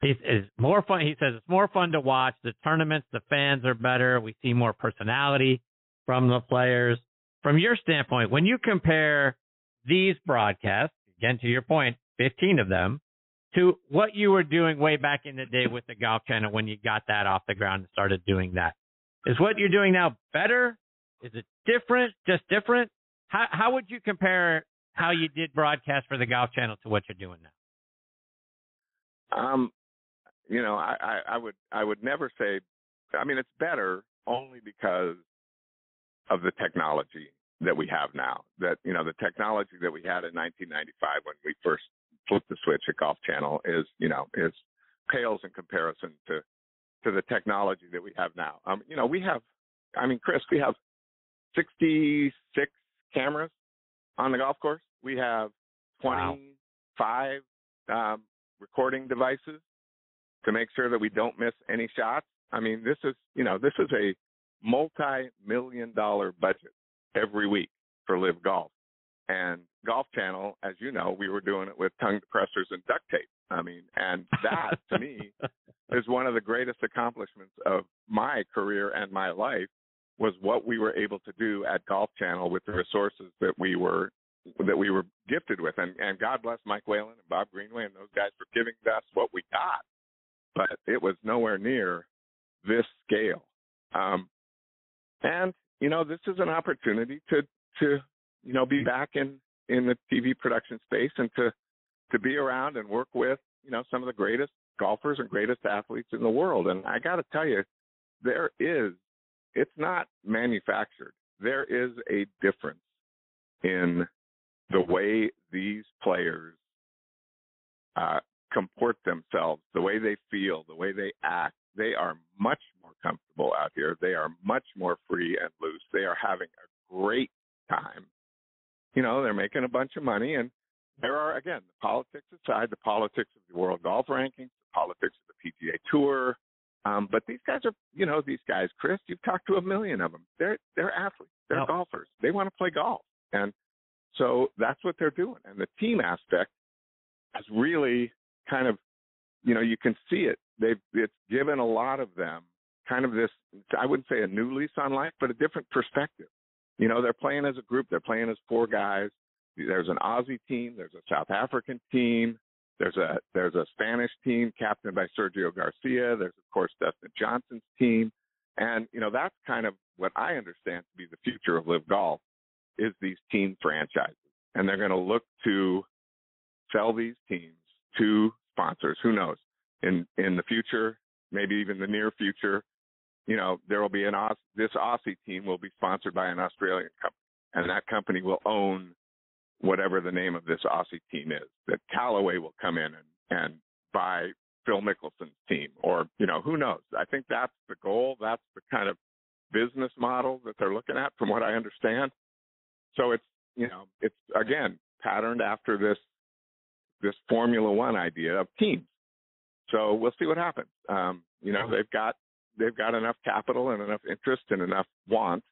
Speaker 3: He's, it's more fun. He says it's more fun to watch. The tournaments, the fans are better. We see more personality from the players. From your standpoint, when you compare these broadcasts, again to your point, 15 of them, to what you were doing way back in the day with the Golf Channel when you got that off the ground and started doing that, is what you're doing now better? Is it different? Just different? How how would you compare how you did broadcast for the Golf Channel to what you're doing
Speaker 5: now? Um, you know, I, I, I would I would never say. I mean, it's better only because of the technology that we have now. That you know, the technology that we had in 1995 when we first flipped the switch at Golf Channel is you know is pales in comparison to to the technology that we have now. Um, you know, we have. I mean, Chris, we have 66 cameras on the golf course. We have 25 wow. um, recording devices to make sure that we don't miss any shots. I mean, this is, you know, this is a multi-million dollar budget every week for LIV Golf. And Golf Channel, as you know, we were doing it with tongue depressors and duct tape. I mean, and that to me is one of the greatest accomplishments of my career and my life was what we were able to do at Golf Channel with the resources that we were that we were gifted with. And and God bless Mike Whalen and Bob Greenway and those guys for giving us what we got. But it was nowhere near this scale. Um, and you know, this is an opportunity to to you know be back in in the TV production space and to to be around and work with you know some of the greatest golfers and greatest athletes in the world. And I got to tell you, there is it's not manufactured. There is a difference in the way these players uh, comport themselves, the way they feel, the way they act. They are much more comfortable out here. They are much more free and loose. They are having a great time. You know, they're making a bunch of money, and there are again the politics aside, the politics of the world golf rankings, the politics of the PGA Tour, um, but these guys are, you know, these guys, Chris, you've talked to a million of them. They're they're athletes. They're golfers. They want to play golf, and so that's what they're doing. And the team aspect has really kind of, you know, you can see it. They've it's given a lot of them kind of this. I wouldn't say a new lease on life, but a different perspective. You know, they're playing as a group. They're playing as four guys. There's an Aussie team. There's a South African team. There's a there's a Spanish team captained by Sergio Garcia. There's of course Dustin Johnson's team, and you know that's kind of what I understand to be the future of LIV Golf is these team franchises, and they're going to look to sell these teams to sponsors. Who knows? In in the future, maybe even the near future, you know there will be an Aus- this Aussie team will be sponsored by an Australian company, and that company will own whatever the name of this Aussie team is, that Callaway will come in and, and buy Phil Mickelson's team, or you know, who knows? I think that's the goal. That's the kind of business model that they're looking at, from what I understand. So it's you know, it's again patterned after this this Formula One idea of teams. So we'll see what happens. Um, you know, they've got they've got enough capital and enough interest and enough want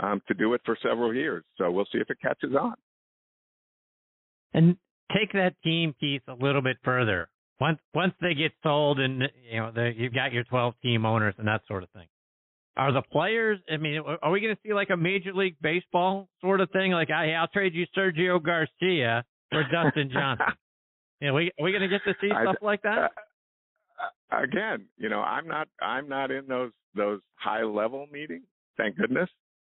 Speaker 5: um, to do it for several years. So we'll see if it catches on.
Speaker 3: And take that team piece a little bit further. Once once they get sold and you know the, you've got your 12 team owners and that sort of thing. Are the players? I mean, are we going to see like a Major League Baseball sort of thing? Like, hey, I'll trade you Sergio Garcia for Dustin Johnson. know, we are we going to get to see stuff I, like that?
Speaker 5: Uh, uh, again, you know, I'm not I'm not in those those high level meetings. Thank goodness.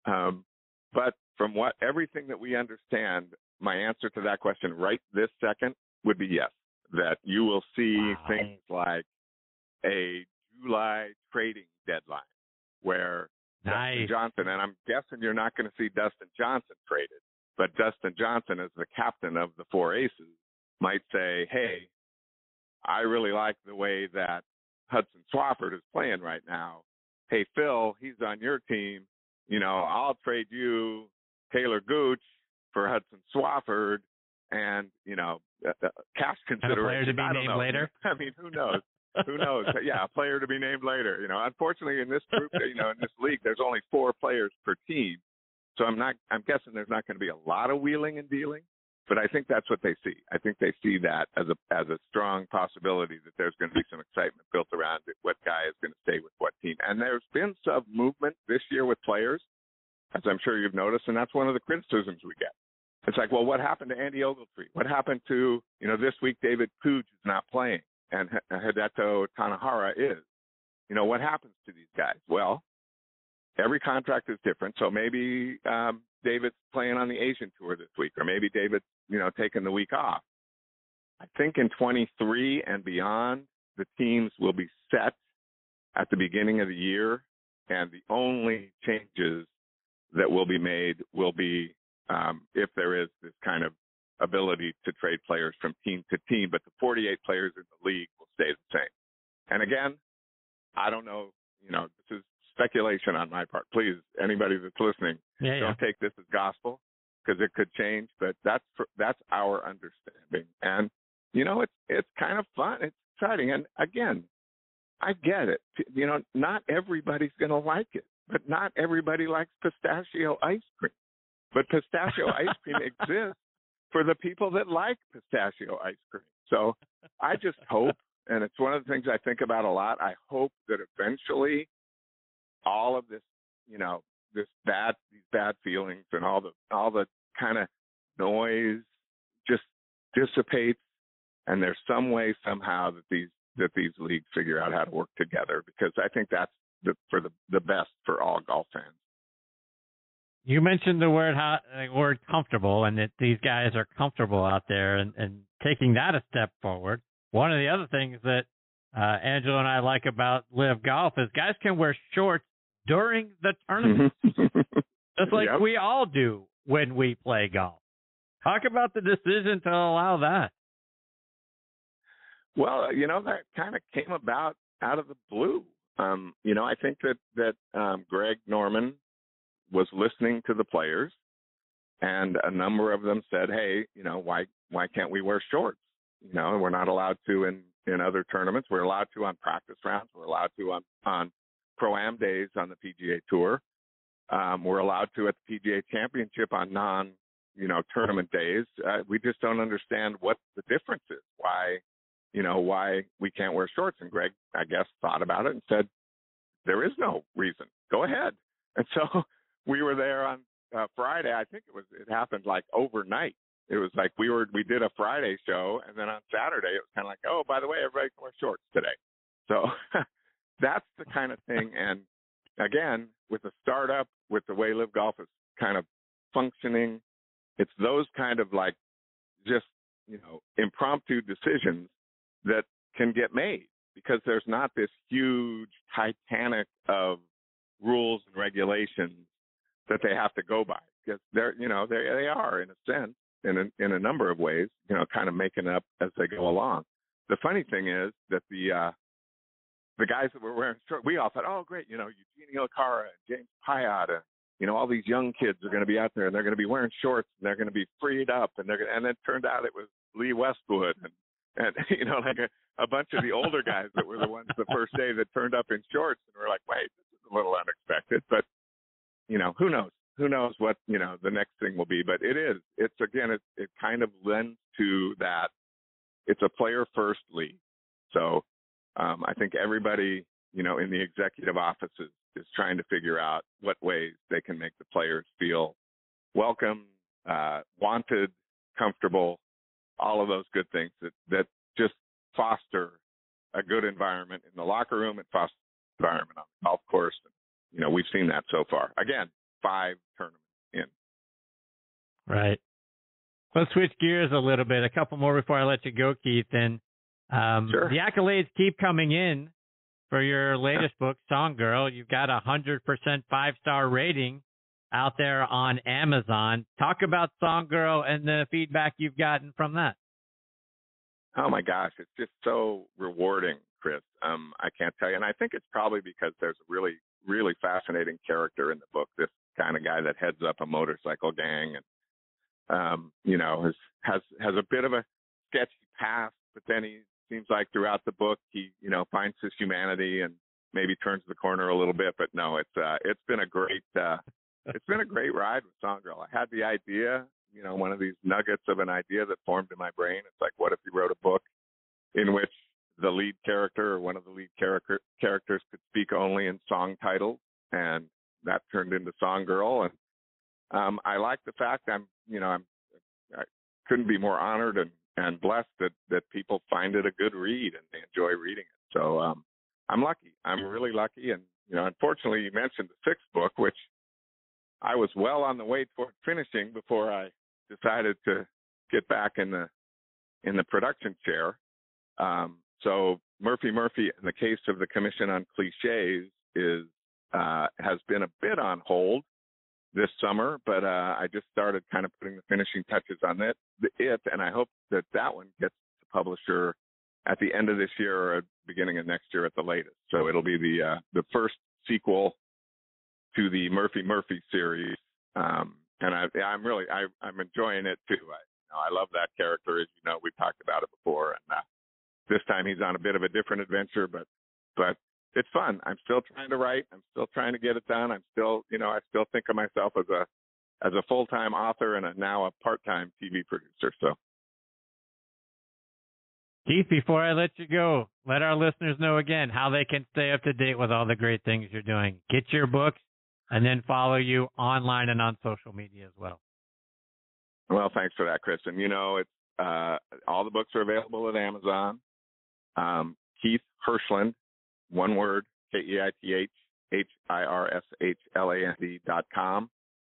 Speaker 5: Um, but from what everything that we understand, my answer to that question right this second would be yes. That you will see wow. things like a July trading deadline where nice. Dustin Johnson, and I'm guessing you're not going to see Dustin Johnson traded, but Dustin Johnson, as the captain of the four aces, might say, Hey, I really like the way that Hudson Swafford is playing right now. Hey, Phil, he's on your team you know, I'll trade you Taylor Gooch for Hudson Swafford and, you know, uh, uh cash consideration.
Speaker 3: player to be named
Speaker 5: know.
Speaker 3: later?
Speaker 5: I mean, who knows? who knows? Yeah, a player to be named later. You know, unfortunately in this group, you know, in this league, there's only four players per team. So I'm not, I'm guessing there's not going to be a lot of wheeling and dealing, but I think that's what they see. I think they see that as a, as a strong possibility that there's going to be some excitement built around it, what guy is going to stay with what team. And there's been some movement this year with players as I'm sure you've noticed, and that's one of the criticisms we get. It's like, well, what happened to Andy Ogletree? What happened to, you know, this week David Puig is not playing and Hideto Tanihara is. You know, what happens to these guys? Well, every contract is different. So maybe um, David's playing on the Asian tour this week, or maybe David's, you know, taking the week off. I think in 23 and beyond, the teams will be set at the beginning of the year, and the only changes that will be made will be um, if there is this kind of ability to trade players from team to team, but the 48 players in the league will stay the same. And again, I don't know, you know, this is speculation on my part. Please, anybody that's listening,
Speaker 3: yeah,
Speaker 5: don't take this as gospel because it could change, but that's that's our understanding. And you know, it's it's kind of fun. It's exciting. And again, I get it. You know, not everybody's going to like it but not everybody likes pistachio ice cream. But pistachio ice cream exists for the people that like pistachio ice cream. So I just hope, and it's one of the things I think about a lot. I hope that eventually all of this, you know, this bad, these bad feelings and all the, all the kind of noise just dissipates and there's some way somehow that these that these leagues figure out how to work together because I think that's the, for the, the best for all golf fans.
Speaker 3: You mentioned the word uh, word comfortable, and that these guys are comfortable out there, and, and taking that a step forward. One of the other things that uh, and I like about LIV Golf is guys can wear shorts during the tournament, just like
Speaker 5: yep.
Speaker 3: we all do when we play golf. Talk about the decision to allow that.
Speaker 5: Well, you know that kind of came about out of the blue. Um, you know, I think that that um, Greg Norman was listening to the players, and a number of them said, "Hey, you know, why why can't we wear shorts? You know, we're not allowed to in in other tournaments. We're allowed to on practice rounds. We're allowed to on on pro am days on the PGA Tour. Um, we're allowed to at the PGA Championship on non you know tournament days. Uh, we just don't understand what the difference is. Why you know, why we can't wear shorts. And Greg, I guess, thought about it and said, there is no reason. Go ahead. And so we were there on uh, Friday. I think it was, it happened like overnight. It was like we were, we did a Friday show. And then on Saturday, it was kind of like, oh, by the way, everybody can wear shorts today. So that's the kind of thing. And again, with a startup, with the way LIV Golf is kind of functioning, it's those kind of like just, you know, impromptu decisions that can get made because there's not this huge titanic of rules and regulations that they have to go by because they're you know they they are in a sense in a, in a number of ways you know kind of making up as they go along the funny thing is that the uh, the guys that were wearing shorts, we all thought, oh great, you know, Eugenio Chacarra and James Piot, and you know, all these young kids are going to be out there and they're going to be wearing shorts and they're going to be freed up and they're going and then it turned out it was Lee Westwood and and you know like a, a bunch of the older guys that were the ones the first day that turned up in shorts and we're like, wait, this is a little unexpected, but you know, who knows? Who knows what you know the next thing will be? But it is. It's again, it it kind of lends to that. It's a player first league, so um, I think everybody you know in the executive offices is trying to figure out what ways they can make the players feel welcome, uh, wanted, comfortable, all of those good things that that just foster a good environment in the locker room and foster environment on the golf course. And, you know, we've seen that so far. Again, five tournaments in.
Speaker 3: Right. Let's switch gears a little bit. A couple more before I let you go, Keith. And um,
Speaker 5: sure.
Speaker 3: the accolades keep coming in for your latest book, Song Girl. You've got a hundred percent five star rating out there on Amazon. Talk about Song Girl and the feedback you've gotten from that.
Speaker 5: Oh my gosh, it's just so rewarding, Chris. Um, I can't tell you, and I think it's probably because there's a really, really fascinating character in the book. This kind of guy that heads up a motorcycle gang, and um, you know, has has has a bit of a sketchy past, but then he seems like throughout the book he, you know, finds his humanity and maybe turns the corner a little bit. But no, it's uh, it's been a great uh, it's been a great ride with Song Girl. I had the idea, you know, one of these nuggets of an idea that formed in my brain. It's like, what if you wrote a book in which the lead character or one of the lead character characters could speak only in song titles, and that turned into Song Girl. And um, I like the fact I'm, you know, I'm I couldn't be more honored and and blessed that that people find it a good read and they enjoy reading it. So um, I'm lucky. I'm really lucky. And you know, unfortunately, you mentioned the sixth book, which I was well on the way toward finishing before I decided to get back in the in the production chair. Um, so Murphy Murphy, in the case of the Commission on Cliches, is uh, has been a bit on hold this summer, but uh, I just started kind of putting the finishing touches on it, it, and I hope that that one gets to publisher at the end of this year or beginning of next year at the latest. So it'll be the uh, the first sequel to the Murphy Murphy series, um, and I, I'm really I, I'm enjoying it too. I, you know, I love that character, as you know, we've talked about it before, and uh, this time he's on a bit of a different adventure, but but it's fun. I'm still trying to write. I'm still trying to get it done. I'm still, you know, I still think of myself as a as a full time author and a, now a part time TV producer. So,
Speaker 3: Keith, before I let you go, let our listeners know again how they can stay up to date with all the great things you're doing. Get your books, and then follow you online and on social media as well.
Speaker 5: Well, thanks for that, Kristen. You know, it's uh, all the books are available at Amazon. Um, Keith Hirshland one word, K E I T H H I R S H L A N D dot com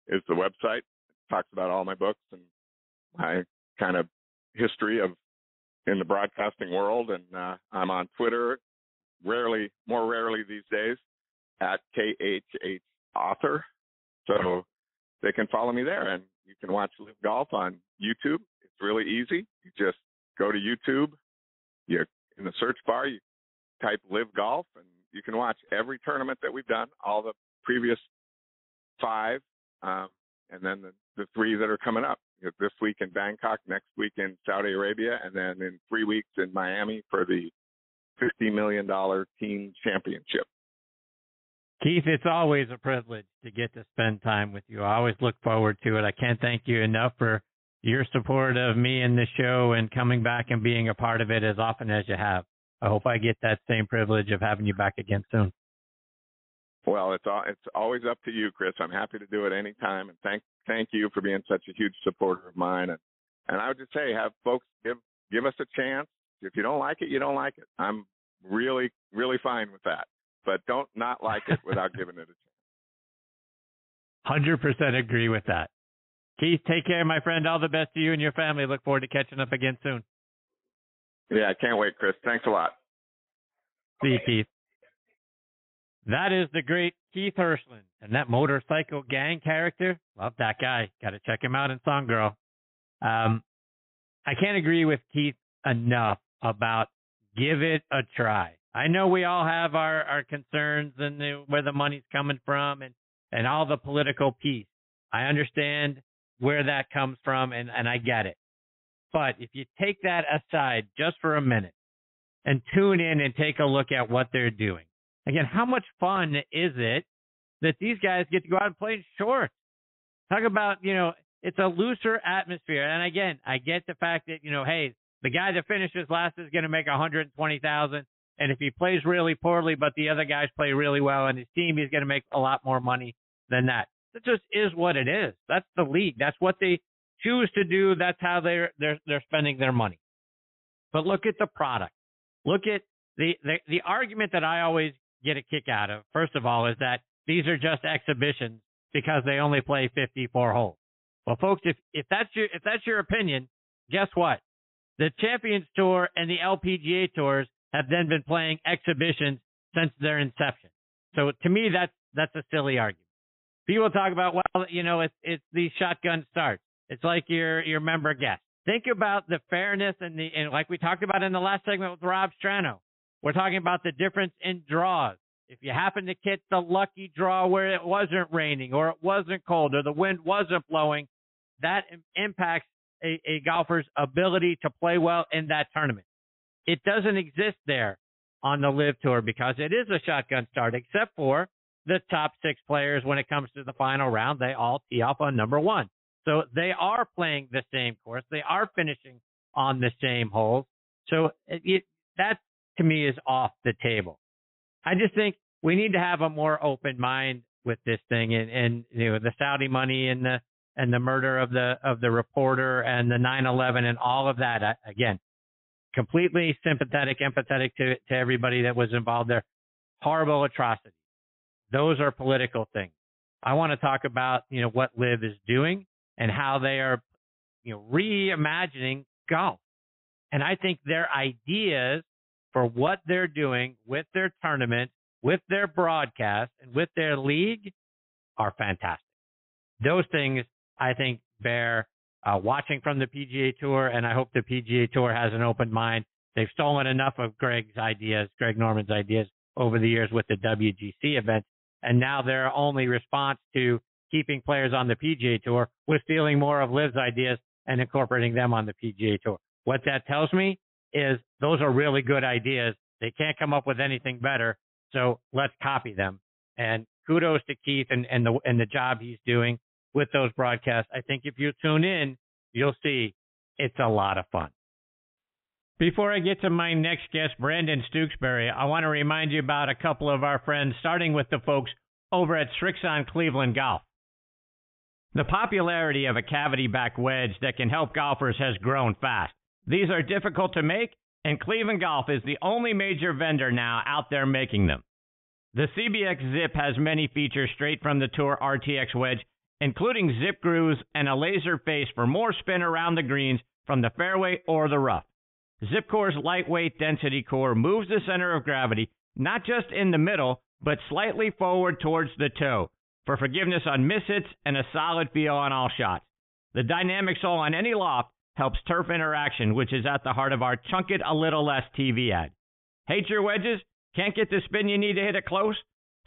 Speaker 5: is the website. It talks about all my books and my kind of history of in the broadcasting world. And uh, I'm on Twitter, rarely, more rarely these days, at KHH Author. So they can follow me there, and you can watch LIV Golf on YouTube. It's really easy. You just go to YouTube. You in the search bar, you type LIV Golf, and you can watch every tournament that we've done, all the previous five, um, and then the, the three that are coming up. This week in Bangkok, next week in Saudi Arabia, and then in three weeks in Miami for the $50 million team championship.
Speaker 3: Keith, it's always a privilege to get to spend time with you. I always look forward to it. I can't thank you enough for your support of me and the show and coming back and being a part of it as often as you have. I hope I get that same privilege of having you back again soon.
Speaker 5: Well, it's all, it's always up to you, Chris. I'm happy to do it anytime, and thank thank you for being such a huge supporter of mine. And and I would just say, have folks give give us a chance. If you don't like it, you don't like it. I'm really really fine with that. But don't not like it without giving it a chance.
Speaker 3: Hundred percent agree with that. Keith, take care, my friend. All the best to you and your family. Look forward to catching up again soon.
Speaker 5: Yeah, I can't wait, Chris. Thanks a lot.
Speaker 3: See you, Keith. That is the great Keith Hirshland and that motorcycle gang character. Love that guy. Got to check him out in Song Girl. Um, I can't agree with Keith enough about give it a try. I know we all have our, our concerns and the, where the money's coming from and, and all the political piece. I understand where that comes from and, and I get it. But if you take that aside just for a minute and tune in and take a look at what they're doing. Again, how much fun is it that these guys get to go out and play in shorts? Talk about, you know, it's a looser atmosphere. And again, I get the fact that, you know, hey, the guy that finishes last is going to make 120,000 and if he plays really poorly but the other guys play really well and his team he's going to make a lot more money than that. It just is what it is. That's the league. That's what they choose to do. That's how they're they're they're spending their money. But look at the product. Look at the the, the argument that I always get a kick out of. First of all, is that these are just exhibitions because they only play 54 holes. Well, folks, if if that's your if that's your opinion, guess what? The Champions Tour and the LPGA tours have then been playing exhibitions since their inception. So to me, that's that's a silly argument. People talk about, well, you know, it's it's these shotgun starts. It's like your your member guest. Think about the fairness and the and like we talked about in the last segment with Rob Strano. We're talking about the difference in draws. If you happen to get the lucky draw where it wasn't raining or it wasn't cold or the wind wasn't blowing, that impacts a, a golfer's ability to play well in that tournament. It doesn't exist there on the LIV Tour because it is a shotgun start, except for the top six players when it comes to the final round. They all tee off on number one. So they are playing the same course. They are finishing on the same holes. So it, that to me is off the table. I just think we need to have a more open mind with this thing and, and you know the Saudi money and the and the murder of the of the reporter and the 9/11 and all of that. I, again, completely sympathetic, empathetic to to everybody that was involved there. Horrible atrocities. Those are political things. I want to talk about you know what LIV is doing and how they are you know reimagining golf. And I think their ideas for what they're doing with their tournament, with their broadcast, and with their league are fantastic. Those things I think bear uh, watching from the PGA Tour, and I hope the PGA Tour has an open mind. They've stolen enough of Greg's ideas, Greg Norman's ideas over the years with the WGC event, and now their only response to keeping players on the PGA Tour was stealing more of LIV's ideas and incorporating them on the PGA Tour. What that tells me is those are really good ideas. They can't come up with anything better, so let's copy them. And kudos to Keith and, and the and the job he's doing with those broadcasts. I think if you tune in, you'll see it's a lot of fun. Before I get to my next guest, Brandon Stooksbury, I want to remind you about a couple of our friends, starting with the folks over at Srixon Cleveland Golf. The popularity of a cavity back wedge that can help golfers has grown fast. These are difficult to make, and Cleveland Golf is the only major vendor now out there making them. The CBX Zip has many features straight from the Tour RTX wedge including zip grooves and a laser face for more spin around the greens from the fairway or the rough. Zipcore's lightweight density core moves the center of gravity not just in the middle, but slightly forward towards the toe for forgiveness on mishits and a solid feel on all shots. The dynamic sole on any loft helps turf interaction, which is at the heart of our Chunk It a Little Less TV ad. Hate your wedges? Can't get the spin you need to hit it close?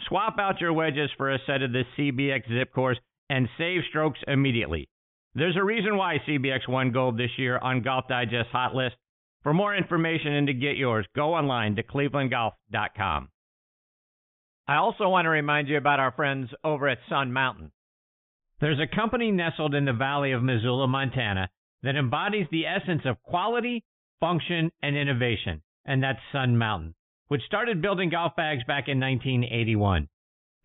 Speaker 3: Swap out your wedges for a set of the CBX Zip cores and save strokes immediately. There's a reason why CBX won gold this year on Golf Digest Hot List. For more information and to get yours, go online to clevelandgolf.com. I also want to remind you about our friends over at Sun Mountain. There's a company nestled in the valley of Missoula, Montana that embodies the essence of quality, function, and innovation, and that's Sun Mountain, which started building golf bags back in 1981.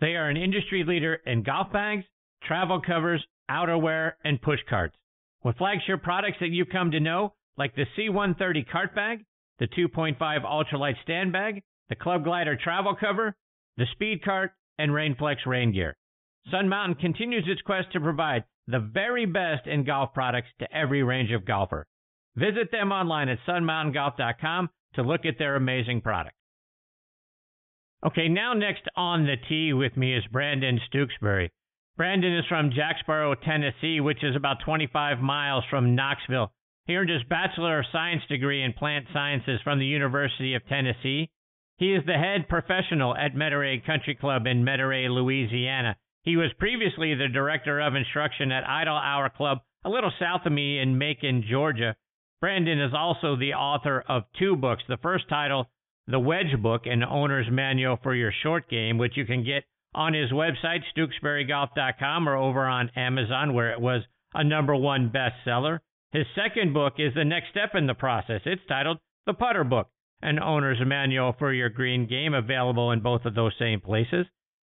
Speaker 3: They are an industry leader in golf bags travel covers, outerwear, and push carts. With flagship products that you've come to know, like the C130 cart bag, the 2.5 ultralight stand bag, the Club Glider travel cover, the Speed Cart, and Rainflex rain gear. Sun Mountain continues its quest to provide the very best in golf products to every range of golfer. Visit them online at sunmountaingolf.com to look at their amazing products. Okay, now next on the tee with me is Brandon Stooksbury. Brandon is from Jacksboro, Tennessee, which is about 25 miles from Knoxville. He earned his Bachelor of Science degree in Plant Sciences from the University of Tennessee. He is the head professional at Metairie Country Club in Metairie, Louisiana. He was previously the director of instruction at Idle Hour Club, a little south of me in Macon, Georgia. Brandon is also the author of two books. The first title, The Wedge Book, an owner's manual for your short game, which you can get on his website, StewksburyGolf.com, or over on Amazon, where it was a number one bestseller. His second book is the next step in the process. It's titled The Putter Book, an owner's manual for your green game, available in both of those same places.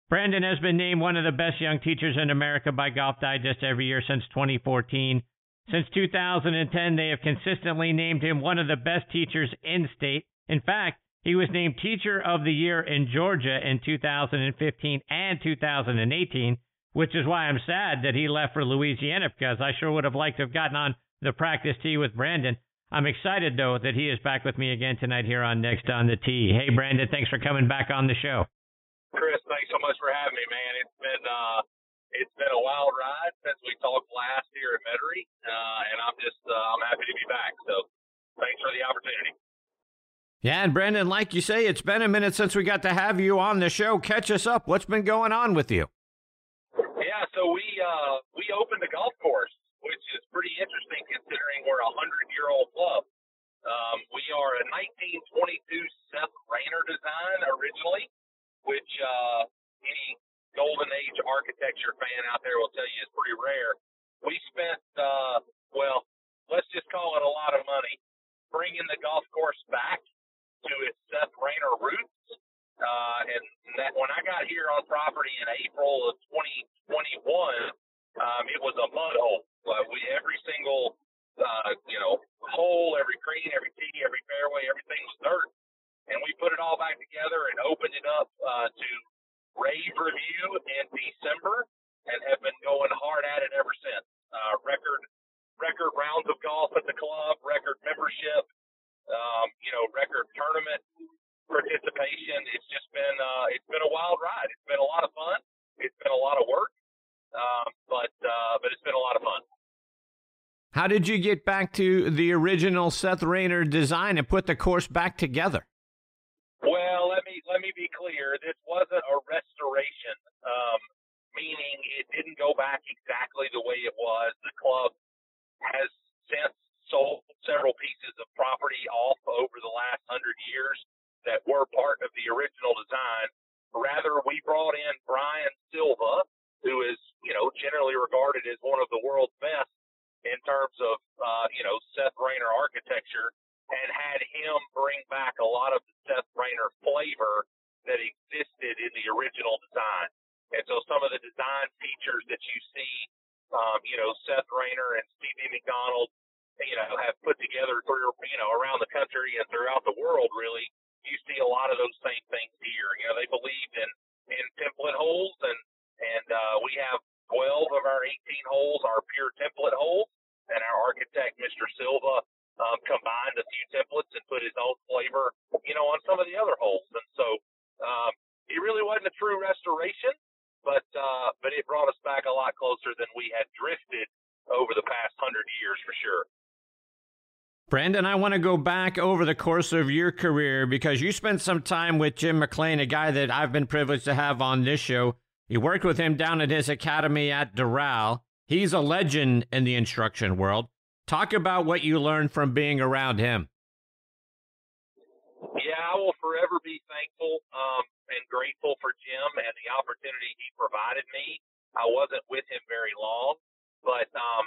Speaker 3: Brandon has been named one of the best young teachers in America by Golf Digest every year since 2014. Since 2010, they have consistently named him one of the best teachers in state. In fact, he was named Teacher of the Year in Georgia in 2015 and 2018, which is why I'm sad that he left for Louisiana because I sure would have liked to have gotten on the practice tee with Brandon. I'm excited, though, that he is back with me again tonight here on Next on the Tee. Hey, Brandon, thanks for coming back on the show.
Speaker 6: Chris, thanks so much for having me, man. It's been uh, it's been a wild ride since we talked last here at Metairie, uh, and I'm just uh, I'm happy to be back. So thanks for the opportunity.
Speaker 3: Yeah, and Brandon, like you say, it's been a minute since we got to have you on the show. Catch us up. What's been going on with you?
Speaker 6: Yeah, so we uh, we opened the golf course, which is pretty interesting considering we're a hundred year old club. Um, we are a 1922 Seth Raynor design originally which uh, any golden age architecture fan out there will tell you is pretty rare. We spent, uh, well, let's just call it a lot of money bringing the golf course back to its Seth Raynor roots. Uh, and that when I got here on property in April of 2021, um, it was a mud hole. Uh, we every single uh, you know hole, every green, every tee, every fairway, everything was dirt and we put it all back together and opened it up uh, to rave review in December, and have been going hard at it ever since. Uh, record record rounds of golf at the club, record membership, um, you know, record tournament participation. It's just been uh, it's been a wild ride. It's been a lot of fun. It's been a lot of work, um, but uh, but it's been a lot of fun.
Speaker 3: How did you get back to the original Seth Raynor design and put the course back together?
Speaker 6: Well, let me let me be clear. This wasn't a restoration, um, meaning it didn't go back exactly the way it was. The club has since sold several pieces of property off over the last hundred years that were part of the original design. Rather, we brought in Brian Silva, who is you know generally regarded as one of the world's best in terms of uh, you know Seth Raynor architecture and had him bring back a lot of the Seth Raynor flavor that existed in the original design. And so some of the design features that you see, um, you know, Seth Raynor and C.B. Macdonald, you know, have put together through, you know, around the country and throughout the world, really, you see a lot of those same things here. You know, they believed in, in template holes and, and, uh, we have 12 of our 18 holes are pure template holes and our architect, Mr. Silva, um, combined a few templates and put his own flavor, you know, on some of the other holes. And so um, it really wasn't a true restoration, but uh, but it brought us back a lot closer than we had drifted over the past hundred years for sure.
Speaker 3: Brandon, I want to go back over the course of your career because you spent some time with Jim McLean, a guy that I've been privileged to have on this show. You worked with him down at his academy at Doral. He's a legend in the instruction world. Talk about what you learned from being around him.
Speaker 6: Yeah, I will forever be thankful um, and grateful for Jim and the opportunity he provided me. I wasn't with him very long, but um,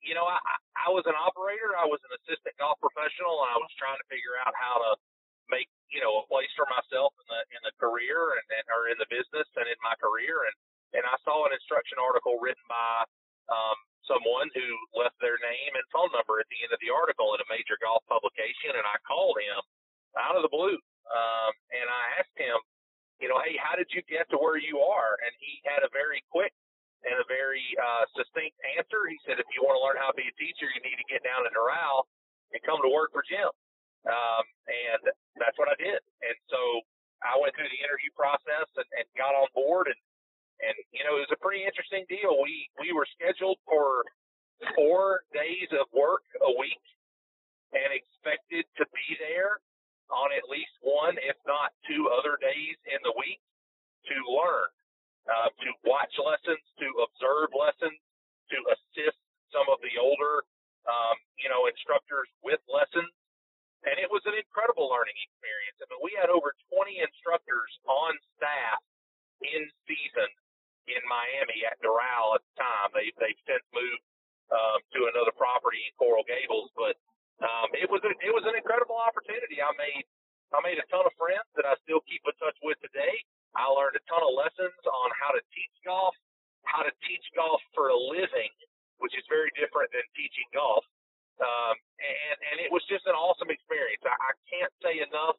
Speaker 6: you know, I, I was an operator. I was an assistant golf professional, and I was trying to figure out how to make you know a place for myself in the in the career and, and or in the business and in my career. And and I saw an instruction article written by um, someone who left their name and phone number at the end of the article in a major golf publication, and I called him out of the blue, um, and I asked him, you know, hey, how did you get to where you are? And he had a very quick and a very uh, succinct answer. He said, if you want to learn how to be a teacher, you need to get down to Doral and come to work for Jim. Um, and that's what I did. And so I went through the interview process and, and got on board and and you know it was a pretty interesting deal. We we were scheduled for four days of work a week and expected to be there on at least one, if not two other days in the week to learn, uh, to watch lessons, to observe lessons, to assist some of the older, um, you know, instructors with lessons. And it was an incredible learning experience. I mean, we had over 20 instructors on staff in season in Miami at Doral at the time. They, they've since moved um, to another property in Coral Gables, but um, it was a, it was an incredible opportunity. I made I made a ton of friends that I still keep in touch with today. I learned a ton of lessons on how to teach golf, how to teach golf for a living, which is very different than teaching golf. Um, and and it was just an awesome experience. I, I can't say enough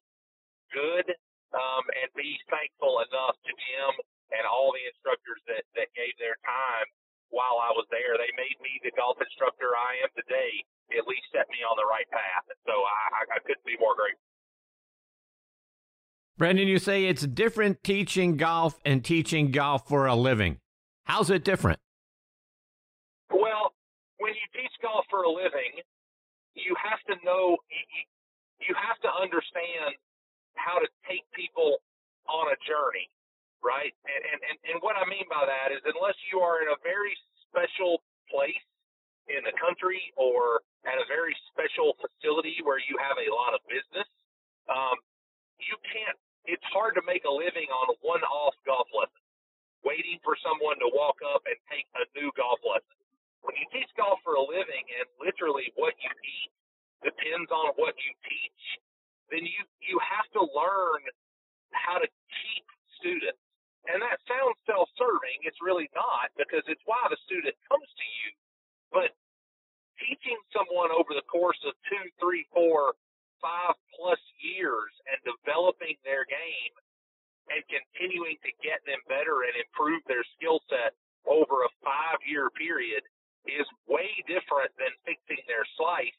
Speaker 6: good um, and be thankful enough to Jim and all the instructors that that gave their time while I was there. They made me the golf instructor I am today. At least set me on the right path. So I, I couldn't be more grateful.
Speaker 3: Brandon, you say it's different teaching golf and teaching golf for a living. How's it different?
Speaker 6: For a living, you have to know, you have to understand how to take people on a journey right? And, and, and, and what I mean by that is unless you are in a very special place in the country or at a very special facility where you have a lot of business, um, you can't, it's hard to make a living on one off golf lesson, waiting for someone to walk up and take a new golf lesson. When you teach golf for a living and literally what you eat depends on what you teach, then you, you have to learn how to keep students and that sounds self serving. It's really not because it's why the student comes to you. But teaching someone over the course of two, three, four, five plus years and developing their game and continuing to get them better and improve their skill set over a five year period is way different than fixing their slice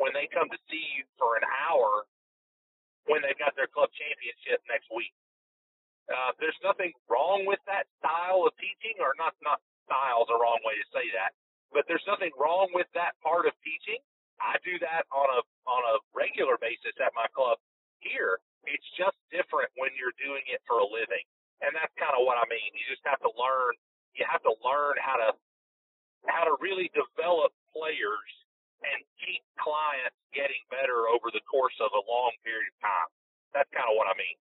Speaker 6: when they come to see you for an hour when they've got their club championship next week. Uh, there's nothing wrong with that style of teaching, or not. Not style is a wrong way to say that, but there's nothing wrong with that part of teaching. I do that on a on a regular basis at my club here. It's just different when you're doing it for a living, and that's kind of what I mean. You just have to learn. You have to learn how to how to really develop players and keep clients getting better over the course of a long period of time. That's kind of what I mean.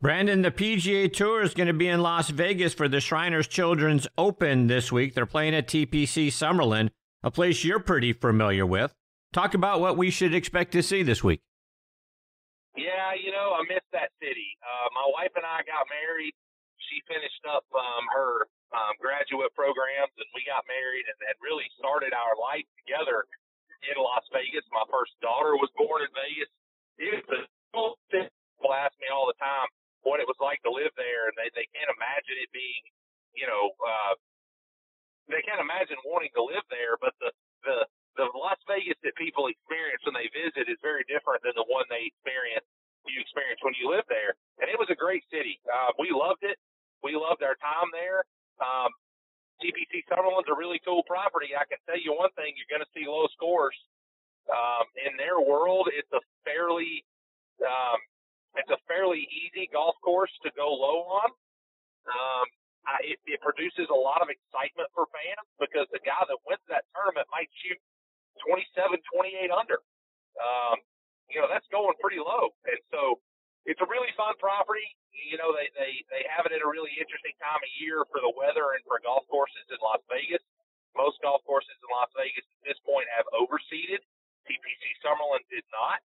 Speaker 3: Brandon, the PGA Tour is going to be in Las Vegas for the Shriners Children's Open this week. They're playing at TPC Summerlin, a place you're pretty familiar with. Talk about what we should expect to see this week.
Speaker 6: Yeah, you know, I miss that city. Uh, my wife and I got married. She finished up um, her um, graduate programs, and we got married and, and really started our life together in Las Vegas. My first daughter was born in Vegas. It was people ask me all the time, what it was like to live there, and they they can't imagine it being, you know, uh, they can't imagine wanting to live there. But the the the Las Vegas that people experience when they visit is very different than the one they experience you experience when you live there. And it was a great city. Uh, we loved it. We loved our time there. Um, TPC Summerlin's a really cool property. I can tell you one thing: you're going to see low scores. Um, in their world, it's a fairly um, it's a fairly easy golf course to go low on. Um, I, it, it produces a lot of excitement for fans because the guy that wins that tournament might shoot 27, 28 under. Um, you know, that's going pretty low. And so it's a really fun property. You know, they, they, they have it at a really interesting time of year for the weather and for golf courses in Las Vegas. Most golf courses in Las Vegas at this point have overseeded. TPC Summerlin did not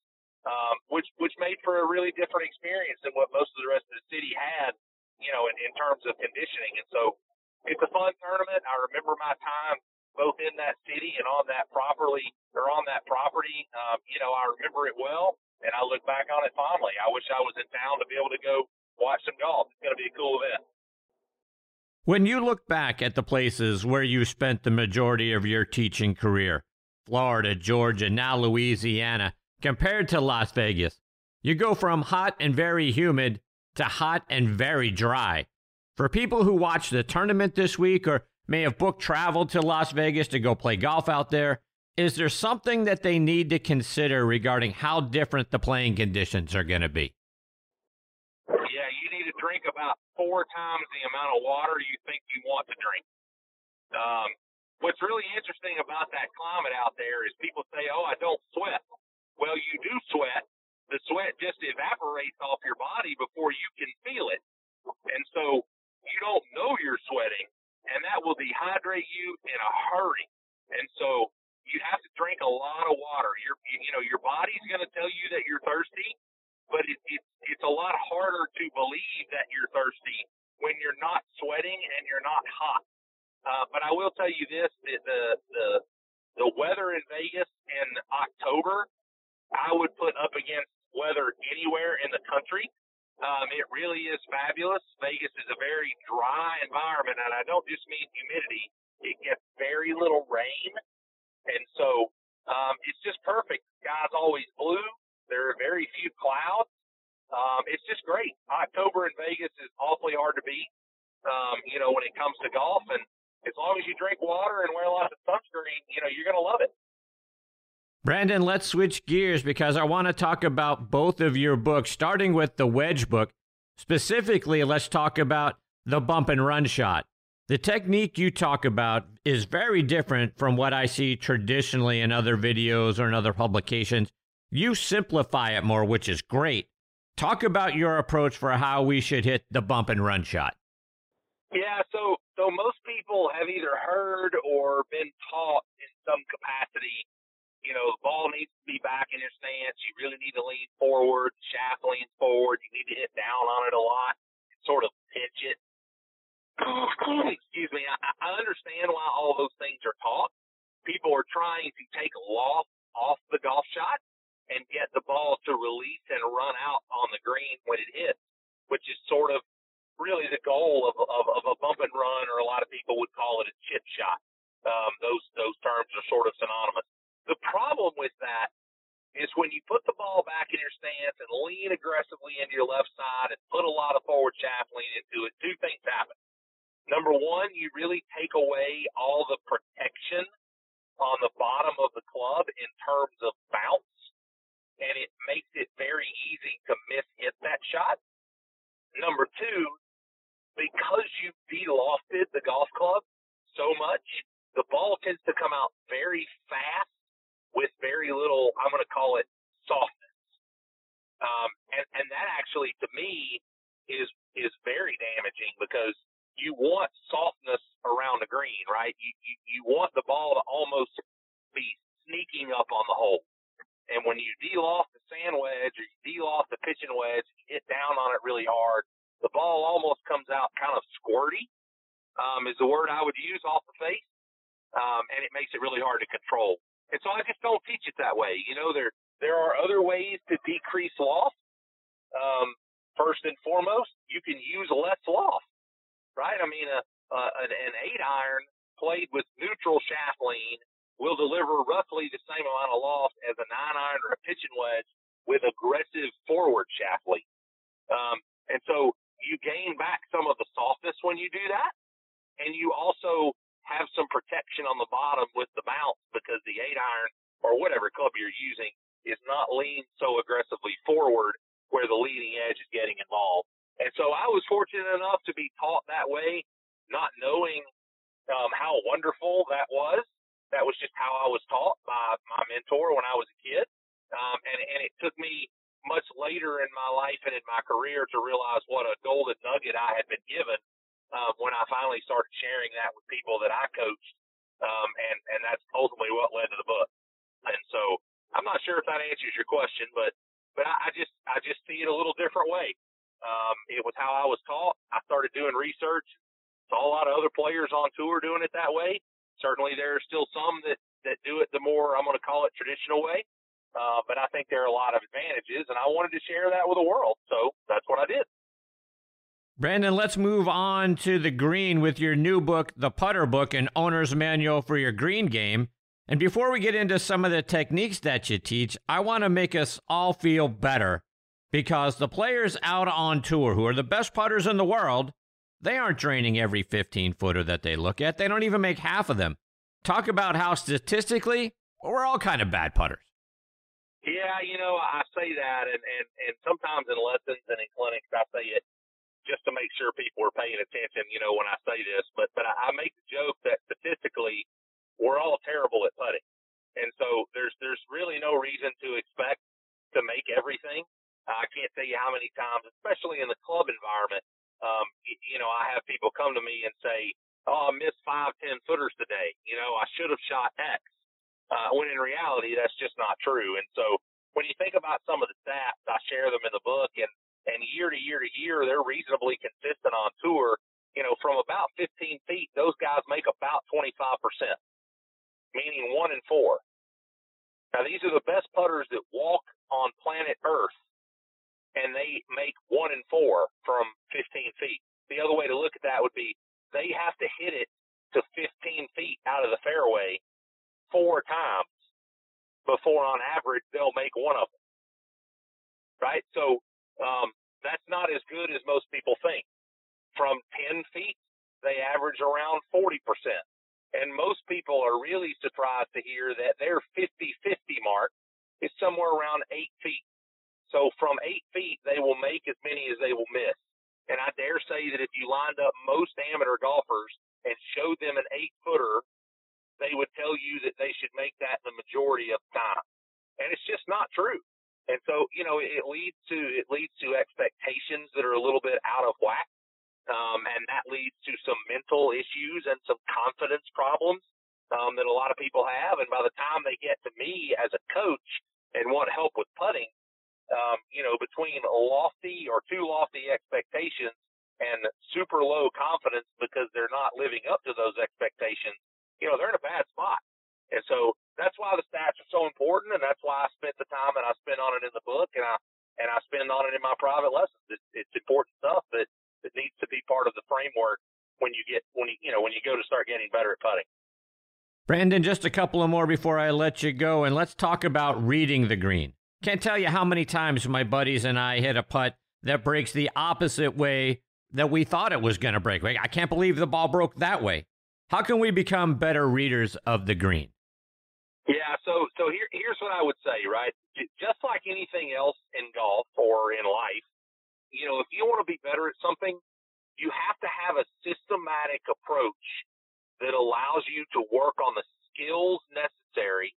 Speaker 6: um, which which made for a really different experience than what most of the rest of the city had, you know, in, in terms of conditioning. And so it's a fun tournament. I remember my time both in that city and on that properly or on that property. Um, you know, I remember it well, and I look back on it fondly. I wish I was in town to be able to go watch some golf. It's going to be a cool event.
Speaker 3: When you look back at the places where you spent the majority of your teaching career, Florida, Georgia, now Louisiana, compared to Las Vegas. You go from hot and very humid to hot and very dry. For people who watch the tournament this week or may have booked travel to Las Vegas to go play golf out there. Is there something that they need to consider regarding how different the playing conditions are going to be?
Speaker 6: Yeah, you need to drink about four times the amount of water you think you want to drink. Um, what's really interesting about that climate out there is people say, "Oh, I don't sweat." Well, you do sweat. The sweat just evaporates off your body before you can feel it, and so you don't know you're sweating, and that will dehydrate you in a hurry. And so you have to drink a lot of water. Your you know your body's going to tell you that you're thirsty, but it, it, it's a lot harder to believe that you're thirsty when you're not sweating and you're not hot. Uh, but I will tell you this: the, the the the weather in Vegas in October, I would put up against weather anywhere in the country. Um, it really is fabulous. Vegas is a very dry environment, and I don't just mean humidity. It gets very little rain, and so um, it's just perfect. The sky's always blue. There are very few clouds. Um, it's just great. October in Vegas is awfully hard to beat. Um, you know, when it comes to golf, and as long as you drink water and wear a lot of sunscreen, you know, you're going to love it.
Speaker 3: Brandon, let's switch gears because I want to talk about both of your books, starting with the wedge book. Specifically, let's talk about the bump and run shot. The technique you talk about is very different from what I see traditionally in other videos or in other publications. You simplify it more, which is great. Talk about your approach for how we should hit the bump and run shot.
Speaker 6: Yeah, so so most people have either heard or been taught in some capacity, you know, the ball needs to be back in your stance. You really need to lean forward, shaft leans forward. You need to hit down on it a lot, sort of pitch it. Excuse me. I, I understand why all those things are taught. People are trying to take loft off the golf shot and get the ball to release and run out on the green when it hits, which is sort of really the goal of, of, of a bump and run, or a lot of people would call it a chip shot. Um, those those terms are sort of synonymous. The problem with that is when you put the ball back in your stance and lean aggressively into your left side and put a lot of forward lean into it, two things happen. Number one, you really take away all the protection on the bottom of the club in terms of bounce, and it makes it very easy to miss hit that shot. Number two, because you delofted the golf club so much, the ball tends to come out very fast with very little, I'm going to call it softness. Um, and, and that actually, to me, is is very damaging because you want softness around the green, right? You, you you want the ball to almost be sneaking up on the hole. And when you deloft the sand wedge or you deloft the pitching wedge, you hit down on it really hard, the ball almost comes out kind of squirty, um, is the word I would use off the face. Um, and it makes it really hard to control. And so I just don't teach it that way. You know, there, there are other ways to decrease loft. Um, first and foremost, you can use less loft, right? I mean, a, a, an, eight iron played with neutral shaft lean will deliver roughly the same amount of loft as a nine iron or a pitching wedge with aggressive forward shaft lean. Um, and so you gain back some of the softness when you do that. And you also have some protection on the bottom with the bounce because the eight iron or whatever club you're using is not leaned so aggressively forward where the leading edge is getting involved. And so I was fortunate enough to be taught that way, not knowing um, how wonderful that was. That was just how I was taught by my mentor when I was a kid. Um, and, and it took me much later in my life and in my career to realize what a golden nugget I had been given um, when I finally started sharing that with people that I coached, um, and and that's ultimately what led to the book. And so I'm not sure if that answers your question, but but I, I just I just see it a little different way. Um, it was how I was taught. I started doing research. Saw a lot of other players on tour doing it that way. Certainly, there are still some that that do it the more I'm going to call it traditional way. Uh, but I think there are a lot of advantages, and I wanted to share that with the world. So that's what I did.
Speaker 3: Brandon, let's move on to the green with your new book, The Putter Book, an owner's manual for your green game. And before we get into some of the techniques that you teach, I want to make us all feel better because the players out on tour, who are the best putters in the world, They aren't draining every 15 footer that they look at. They don't even make half of them. Talk about how statistically, we're all kind of bad putters.
Speaker 6: Yeah, you know, I say that, and, and, and sometimes in lessons and in clinics, I say it just to make sure people are paying attention, you know, when I say this. But, but I make the joke that statistically, we're all terrible at putting. And so there's, there's really no reason to expect to make everything. I can't tell you how many times, especially in the club environment, um, you know, I have people come to me and say, "Oh, I missed five, ten footers today. You know, I should have shot X." Uh, when in reality, that's just not true. And so, when you think about some of the stats, I share them in the book, and and year to year to year, they're reasonably consistent on tour. You know, from about 15 feet, those guys make about 25 percent, meaning one in four. Now, these are the best putters that walk on planet Earth and they make one and four from 15 feet. The other way to look at that would be they have to hit it to 15 feet out of the fairway four times before, on average, they'll make one of them. Right? So um, that's not as good as most people think. From 10 feet, they average around 40%. And most people are really surprised to hear that their 50 50 mark is somewhere around eight feet. So from eight feet, they will make as many as they will miss. And I dare say that if you lined up most amateur golfers and showed them an eight footer, they would tell you that they should make that the majority of the time. And it's just not true. And so, you know, it leads to it leads to expectations that are a little bit out of whack. Um, and that leads to some mental issues and some confidence problems um, that a lot of people have. And by the time they get to me as a coach and want help with putting, um, you know, between lofty or too lofty expectations and super low confidence because they're not living up to those expectations, you know, they're in a bad spot. And so that's why the stats are so important, and that's why I spent the time that I spent on it in the book, and I and I spend on it in my private lessons. It's, it's important stuff that that needs to be part of the framework when you get when you you know when you go to start getting better at putting.
Speaker 3: Brandon, just a couple of more before I let you go, and let's talk about reading the green. Can't tell you how many times my buddies and I hit a putt that breaks the opposite way that we thought it was going to break. I can't believe the ball broke that way. How can we become better readers of the green?
Speaker 6: Yeah, so so here here's what I would say, right? Just like anything else in golf or in life, you know, if you want to be better at something, you have to have a systematic approach that allows you to work on the skills necessary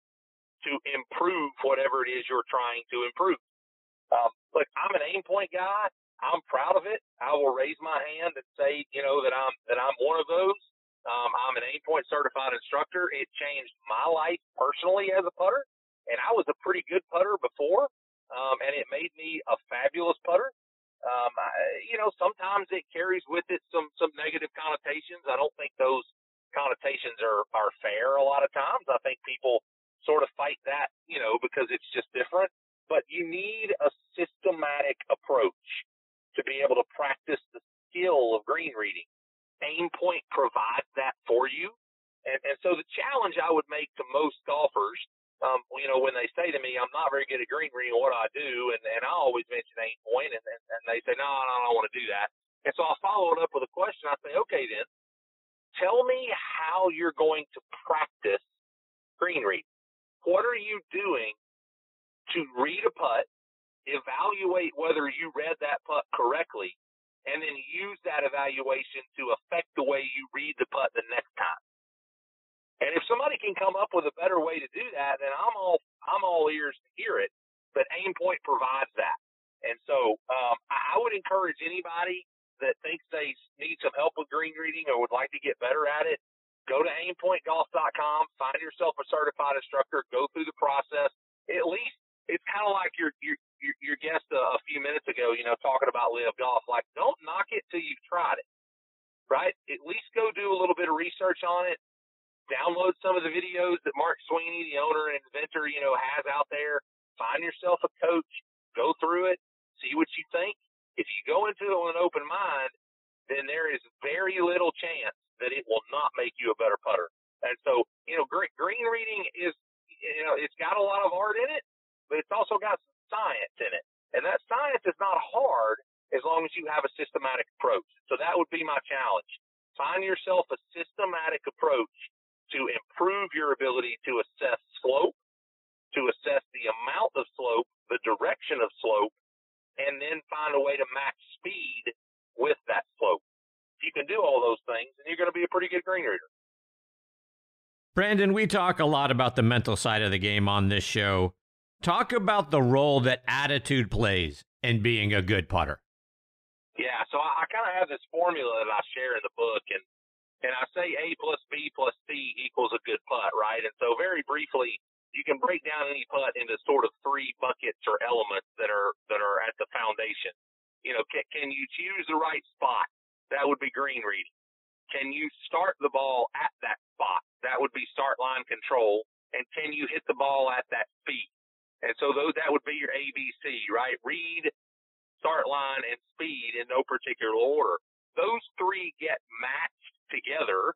Speaker 6: to improve whatever it is you're trying to improve. Um, look, I'm an Aimpoint guy. I'm proud of it. I will raise my hand and say, you know, that I'm that I'm one of those. Um, I'm an Aimpoint certified instructor. It changed my life personally as a putter, and I was a pretty good putter before, um, and it made me a fabulous putter. Um, I, you know, sometimes it carries with it some some negative connotations. I don't think those connotations are are fair. A lot of times, I think people sort of fight that, you know, because it's just different. But you need a systematic approach to be able to practice the skill of green reading. Aimpoint provides that for you. And, and so the challenge I would make to most golfers, um, you know, when they say to me, I'm not very good at green reading, what do I do? And, and I always mention Aimpoint, and, and, and they say, no, no, I don't want to do that. And so I follow it up with a question. I say, okay, then, tell me how you're going to practice green reading. What are you doing to read a putt, evaluate whether you read that putt correctly, and then use that evaluation to affect the way you read the putt the next time? And if somebody can come up with a better way to do that, then I'm all I'm all ears to hear it. But Aimpoint provides that, and so um, I would encourage anybody that thinks they need some help with green reading or would like to get better at it Go to aimpointgolf.com, find yourself a certified instructor, go through the process. At least it's kind of like your your your, guest a, a few minutes ago, you know, talking about LIV golf. Like, don't knock it till you've tried it, right? At least go do a little bit of research on it. Download some of the videos that Mark Sweeney, the owner and inventor, you know, has out there. Find yourself a coach. Go through it. See what you think. If you go into it with an open mind, then there is very little chance that it will not make you a better putter. And so, you know, green, green reading is, you know, it's got a lot of art in it, but it's also got some science in it. And that science is not hard as long as you have a systematic approach. So that would be my challenge. Find yourself a systematic approach to improve your ability to assess slope, to assess the amount of slope, the direction of slope, and then find a way to match speed with that slope. You can do all those things, and you're going to be a pretty good green reader.
Speaker 3: Brandon, we talk a lot about the mental side of the game on this show. Talk about the role that attitude plays in being a good putter.
Speaker 6: Yeah, so I, I kind of have this formula that I share in the book, and and I say A plus B plus C equals a good putt, right? And so very briefly, you can break down any putt into sort of three buckets or elements that are that are at the foundation. You know, can, can you choose the right spot? That would be green reading. Can you start the ball at that spot? That would be start line control. And can you hit the ball at that speed? And so those that would be your ABC, right? Read, start line, and speed in no particular order. Those three get matched together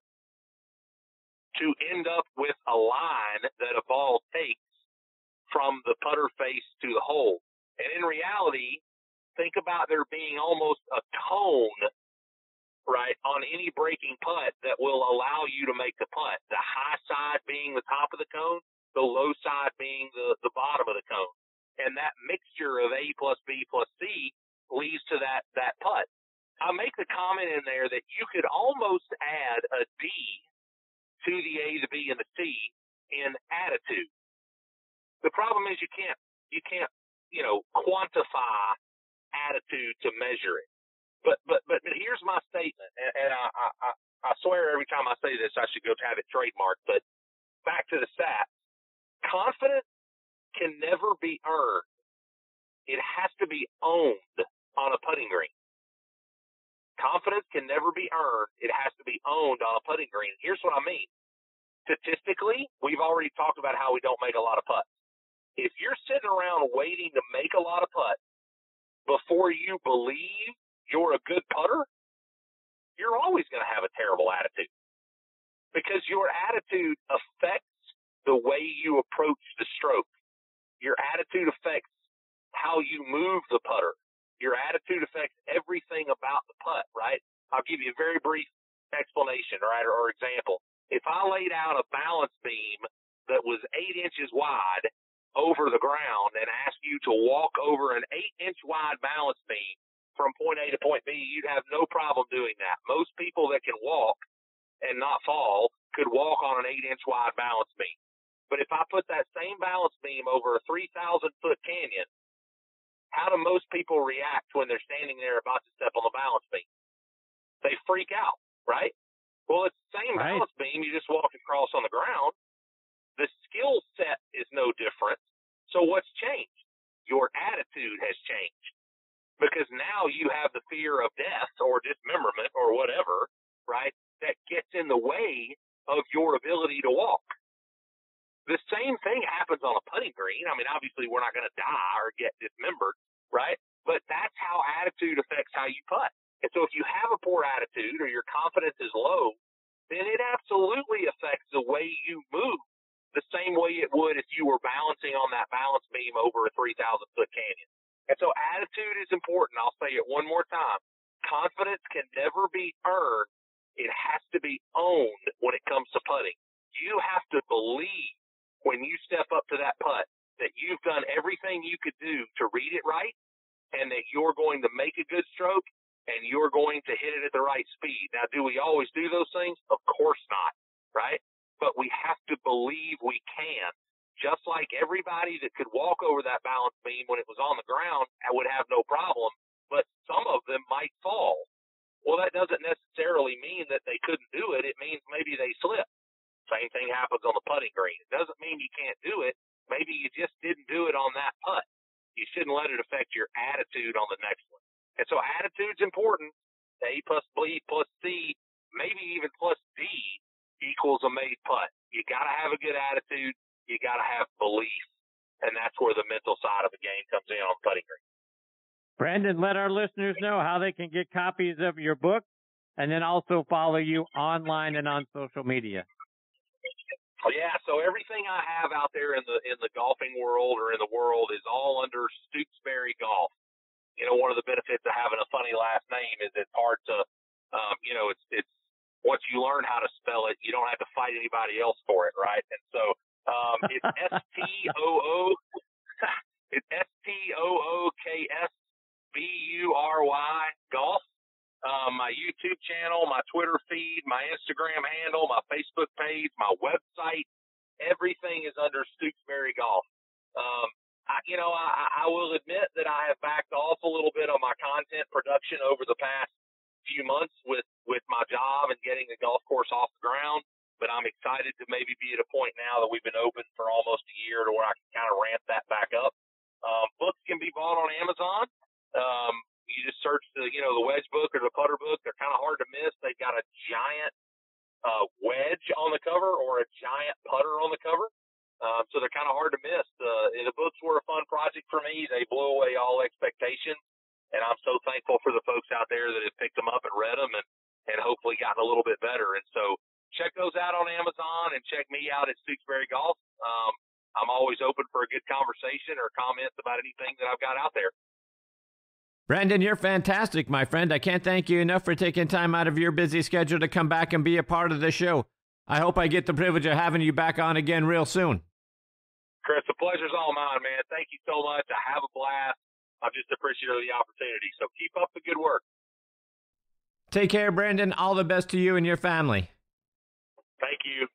Speaker 6: to end up with a line that a ball takes from the putter face to the hole. And in reality, think about there being almost a cone, right, on any breaking putt that will allow you to make the putt. The high side being the top of the cone, the low side being the, the bottom of the cone. And that mixture of A plus B plus C leads to that, that putt. I make the comment in there that you could almost add a D to the A, the B, and the C in attitude. The problem is you can't you can't you know quantify attitude to measure it. But but but here's my statement, and, and I, I I swear every time I say this I should go have it trademarked. But back to the stats, confidence can never be earned. It has to be owned on a putting green. Confidence can never be earned. It has to be owned on a putting green. Here's what I mean. Statistically, we've already talked about how we don't make a lot of putts. If you're sitting around waiting to make a lot of putts before you believe you're a good putter, you're always going to have a terrible attitude because your attitude affects the way you approach the stroke. Your attitude affects how you move the putter. Your attitude affects everything about the putt, right? I'll give you a very brief explanation, right, or, or example. If I laid out a balance beam that was eight inches wide over the ground and asked you to walk over an eight inch wide balance beam from point A to point B, you'd have no problem doing that. Most people that can walk and not fall could walk on an eight inch wide balance beam. But if I put that same balance beam over a 3,000 foot canyon how do most people react when they're standing there about to step on the balance beam? They freak out, right? Well, it's the same right. balance beam. You just walk across on the ground. The skill set is no different. So what's changed? Your attitude has changed because now you have the fear of death or dismemberment or whatever, right? That gets in the way of your ability to walk. The same thing happens on a putting green. I mean, obviously, we're not going to die or get dismembered, right? But that's how attitude affects how you putt. And so, if you have a poor attitude or your confidence is low, then it absolutely affects the way you move the same way it would if you were balancing on that balance beam over a 3,000 foot canyon. And so, attitude is important. I'll say it one more time. Confidence can never be earned, it has to be owned when it comes to putting. You have to believe when you step up to that putt that you've done everything you could do to read it right and that you're going to make a good stroke and you're going to hit it at the right speed. Now, do we always do those things? Of course not, right? But we have to believe we can. Just like everybody that could walk over that balance beam when it was on the ground would have no problem, but some of them might fall. Well, that doesn't necessarily mean that they couldn't do it. It means maybe they slipped. Same thing happens on the putting green. It doesn't mean you can't do it. Maybe you just didn't do it on that putt. You shouldn't let it affect your attitude on the next one. And so attitude's important. A plus B plus C, maybe even plus D equals a made putt. You got to have a good attitude. You got to have belief. And that's where the mental side of the game comes in on putting green.
Speaker 3: Brandon, let our listeners know how they can get copies of your book and then also follow you online and on social media.
Speaker 6: Oh, yeah, so everything I have out there in the in the golfing world or in the world is all under Stooksbury Golf. You know, one of the benefits of having a funny last name is it's hard to um, you know, it's it's once you learn how to spell it, you don't have to fight anybody else for it, right? And so um, it's S T O O. It's S T O O K S B U R Y golf. Um, my YouTube channel, my Twitter feed, my Instagram handle, my Facebook page, my website, everything is under Stooksbury Golf. Um, I, you know, I, I will admit that I have backed off a little bit on my content production over the past few months with with my job and getting the golf course off the ground. But I'm excited to maybe be at a point now that we've been open for almost a year to where I can kind of ramp that back up. Um, books can be bought on Amazon. Um, you just search the, you know, the wedge book or the putter book. They're kind of hard to miss. They've got a giant uh, wedge on the cover or a giant putter on the cover. Um, so they're kind of hard to miss. Uh, the books were a fun project for me. They blew away all expectation, and I'm so thankful for the folks out there that have picked them up and read them and and hopefully gotten a little bit better. And so check those out on Amazon and check me out at Stooksbury Golf. Um, I'm always open for a good conversation or comments about anything that I've got out there.
Speaker 3: Brandon, you're fantastic, my friend. I can't thank you enough for taking time out of your busy schedule to come back and be a part of the show. I hope I get the privilege of having you back on again real soon.
Speaker 6: Chris, the pleasure's all mine, man. Thank you so much. I have a blast. I'm just appreciative of the opportunity. So keep up the good work.
Speaker 3: Take care, Brandon. All the best to you and your family.
Speaker 6: Thank you.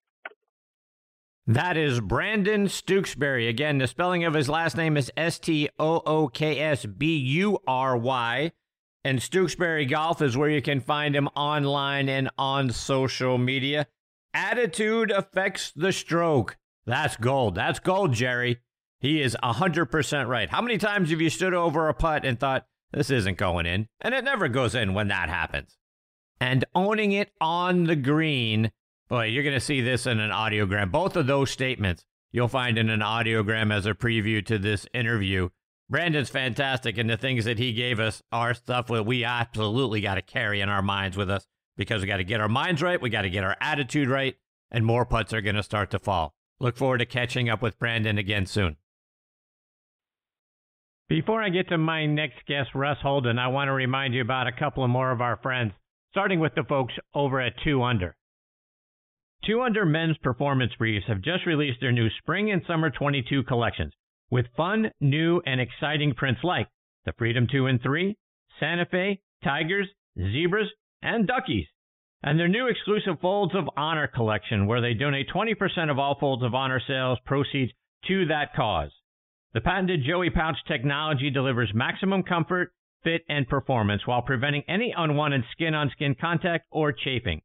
Speaker 3: That is Brandon Stooksbury. Again, the spelling of his last name is S T O O K S B U R Y. And Stooksbury Golf is where you can find him online and on social media. Attitude affects the stroke. That's gold. That's gold, Jerry. He is 100% right. How many times have you stood over a putt and thought, this isn't going in? And it never goes in when that happens. And owning it on the green Boy, you're going to see this in an audiogram. Both of those statements you'll find in an audiogram as a preview to this interview. Brandon's fantastic, and the things that he gave us are stuff that we absolutely got to carry in our minds with us because we got to get our minds right, we got to get our attitude right, and more putts are going to start to fall. Look forward to catching up with Brandon again soon. Before I get to my next guest, Russ Holden, I want to remind you about a couple of more of our friends, starting with the folks over at 2 Under. Two Under Men's Performance Briefs have just released their new Spring and Summer 22 collections with fun, new, and exciting prints like the Freedom 2 and 3, Santa Fe, Tigers, Zebras, and Duckies. And their new exclusive Folds of Honor collection, where they donate 20% of all Folds of Honor sales proceeds to that cause. The patented Joey Pouch technology delivers maximum comfort, fit, and performance while preventing any unwanted skin on skin contact or chafing.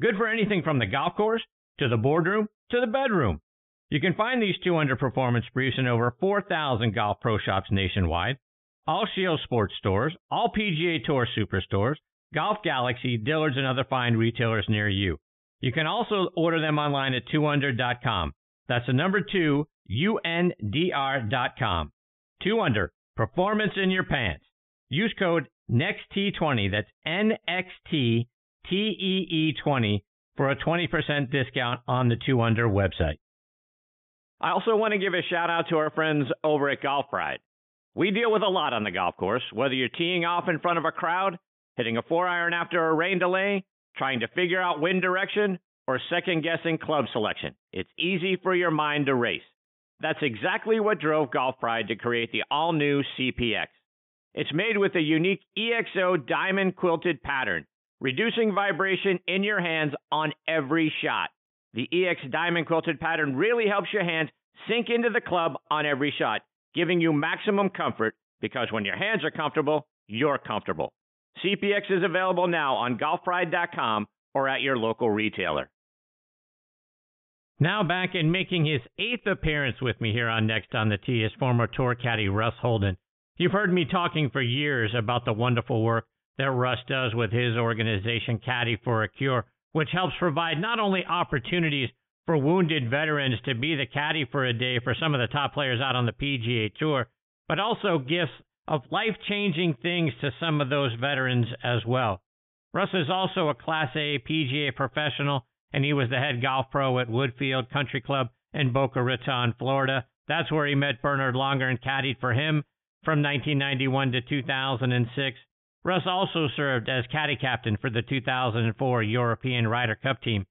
Speaker 3: Good for anything from the golf course to the boardroom to the bedroom. You can find these 2 Under performance briefs in over 4,000 golf pro shops nationwide, all Scheels Sports stores, all PGA Tour superstores, Golf Galaxy, Dillard's, and other fine retailers near you. You can also order them online at 2undr.com. That's the number 2, U-N-D-R.com. 2 Under, performance in your pants. Use code NEXT20, that's N-X-T TEE20 for a 20% discount on the 2 Under website. I also want to give a shout out to our friends over at Golf Pride. We deal with a lot on the golf course, whether you're teeing off in front of a crowd, hitting a four iron after a rain delay, trying to figure out wind direction, or second guessing club selection. It's easy for your mind to race. That's exactly what drove Golf Pride to create the all new CPX. It's made with a unique EXO diamond quilted pattern reducing vibration in your hands on every shot. The EX Diamond Quilted pattern really helps your hands sink into the club on every shot, giving you maximum comfort because when your hands are comfortable, you're comfortable. CPX is available now on golfpride.com or at your local retailer. Now back and making his eighth appearance with me here on Next on the Tee is former tour caddy Russ Holden. You've heard me talking for years about the wonderful work that Russ does with his organization, Caddy for a Cure, which helps provide not only opportunities for wounded veterans to be the caddy for a day for some of the top players out on the PGA Tour, but also gifts of life changing things to some of those veterans as well. Russ is also a Class A PGA professional, and he was the head golf pro at Woodfield Country Club in Boca Raton, Florida. That's where he met Bernhard Langer and caddied for him from 1991 to 2006. Russ also served as caddy captain for the 2004 European Ryder Cup team.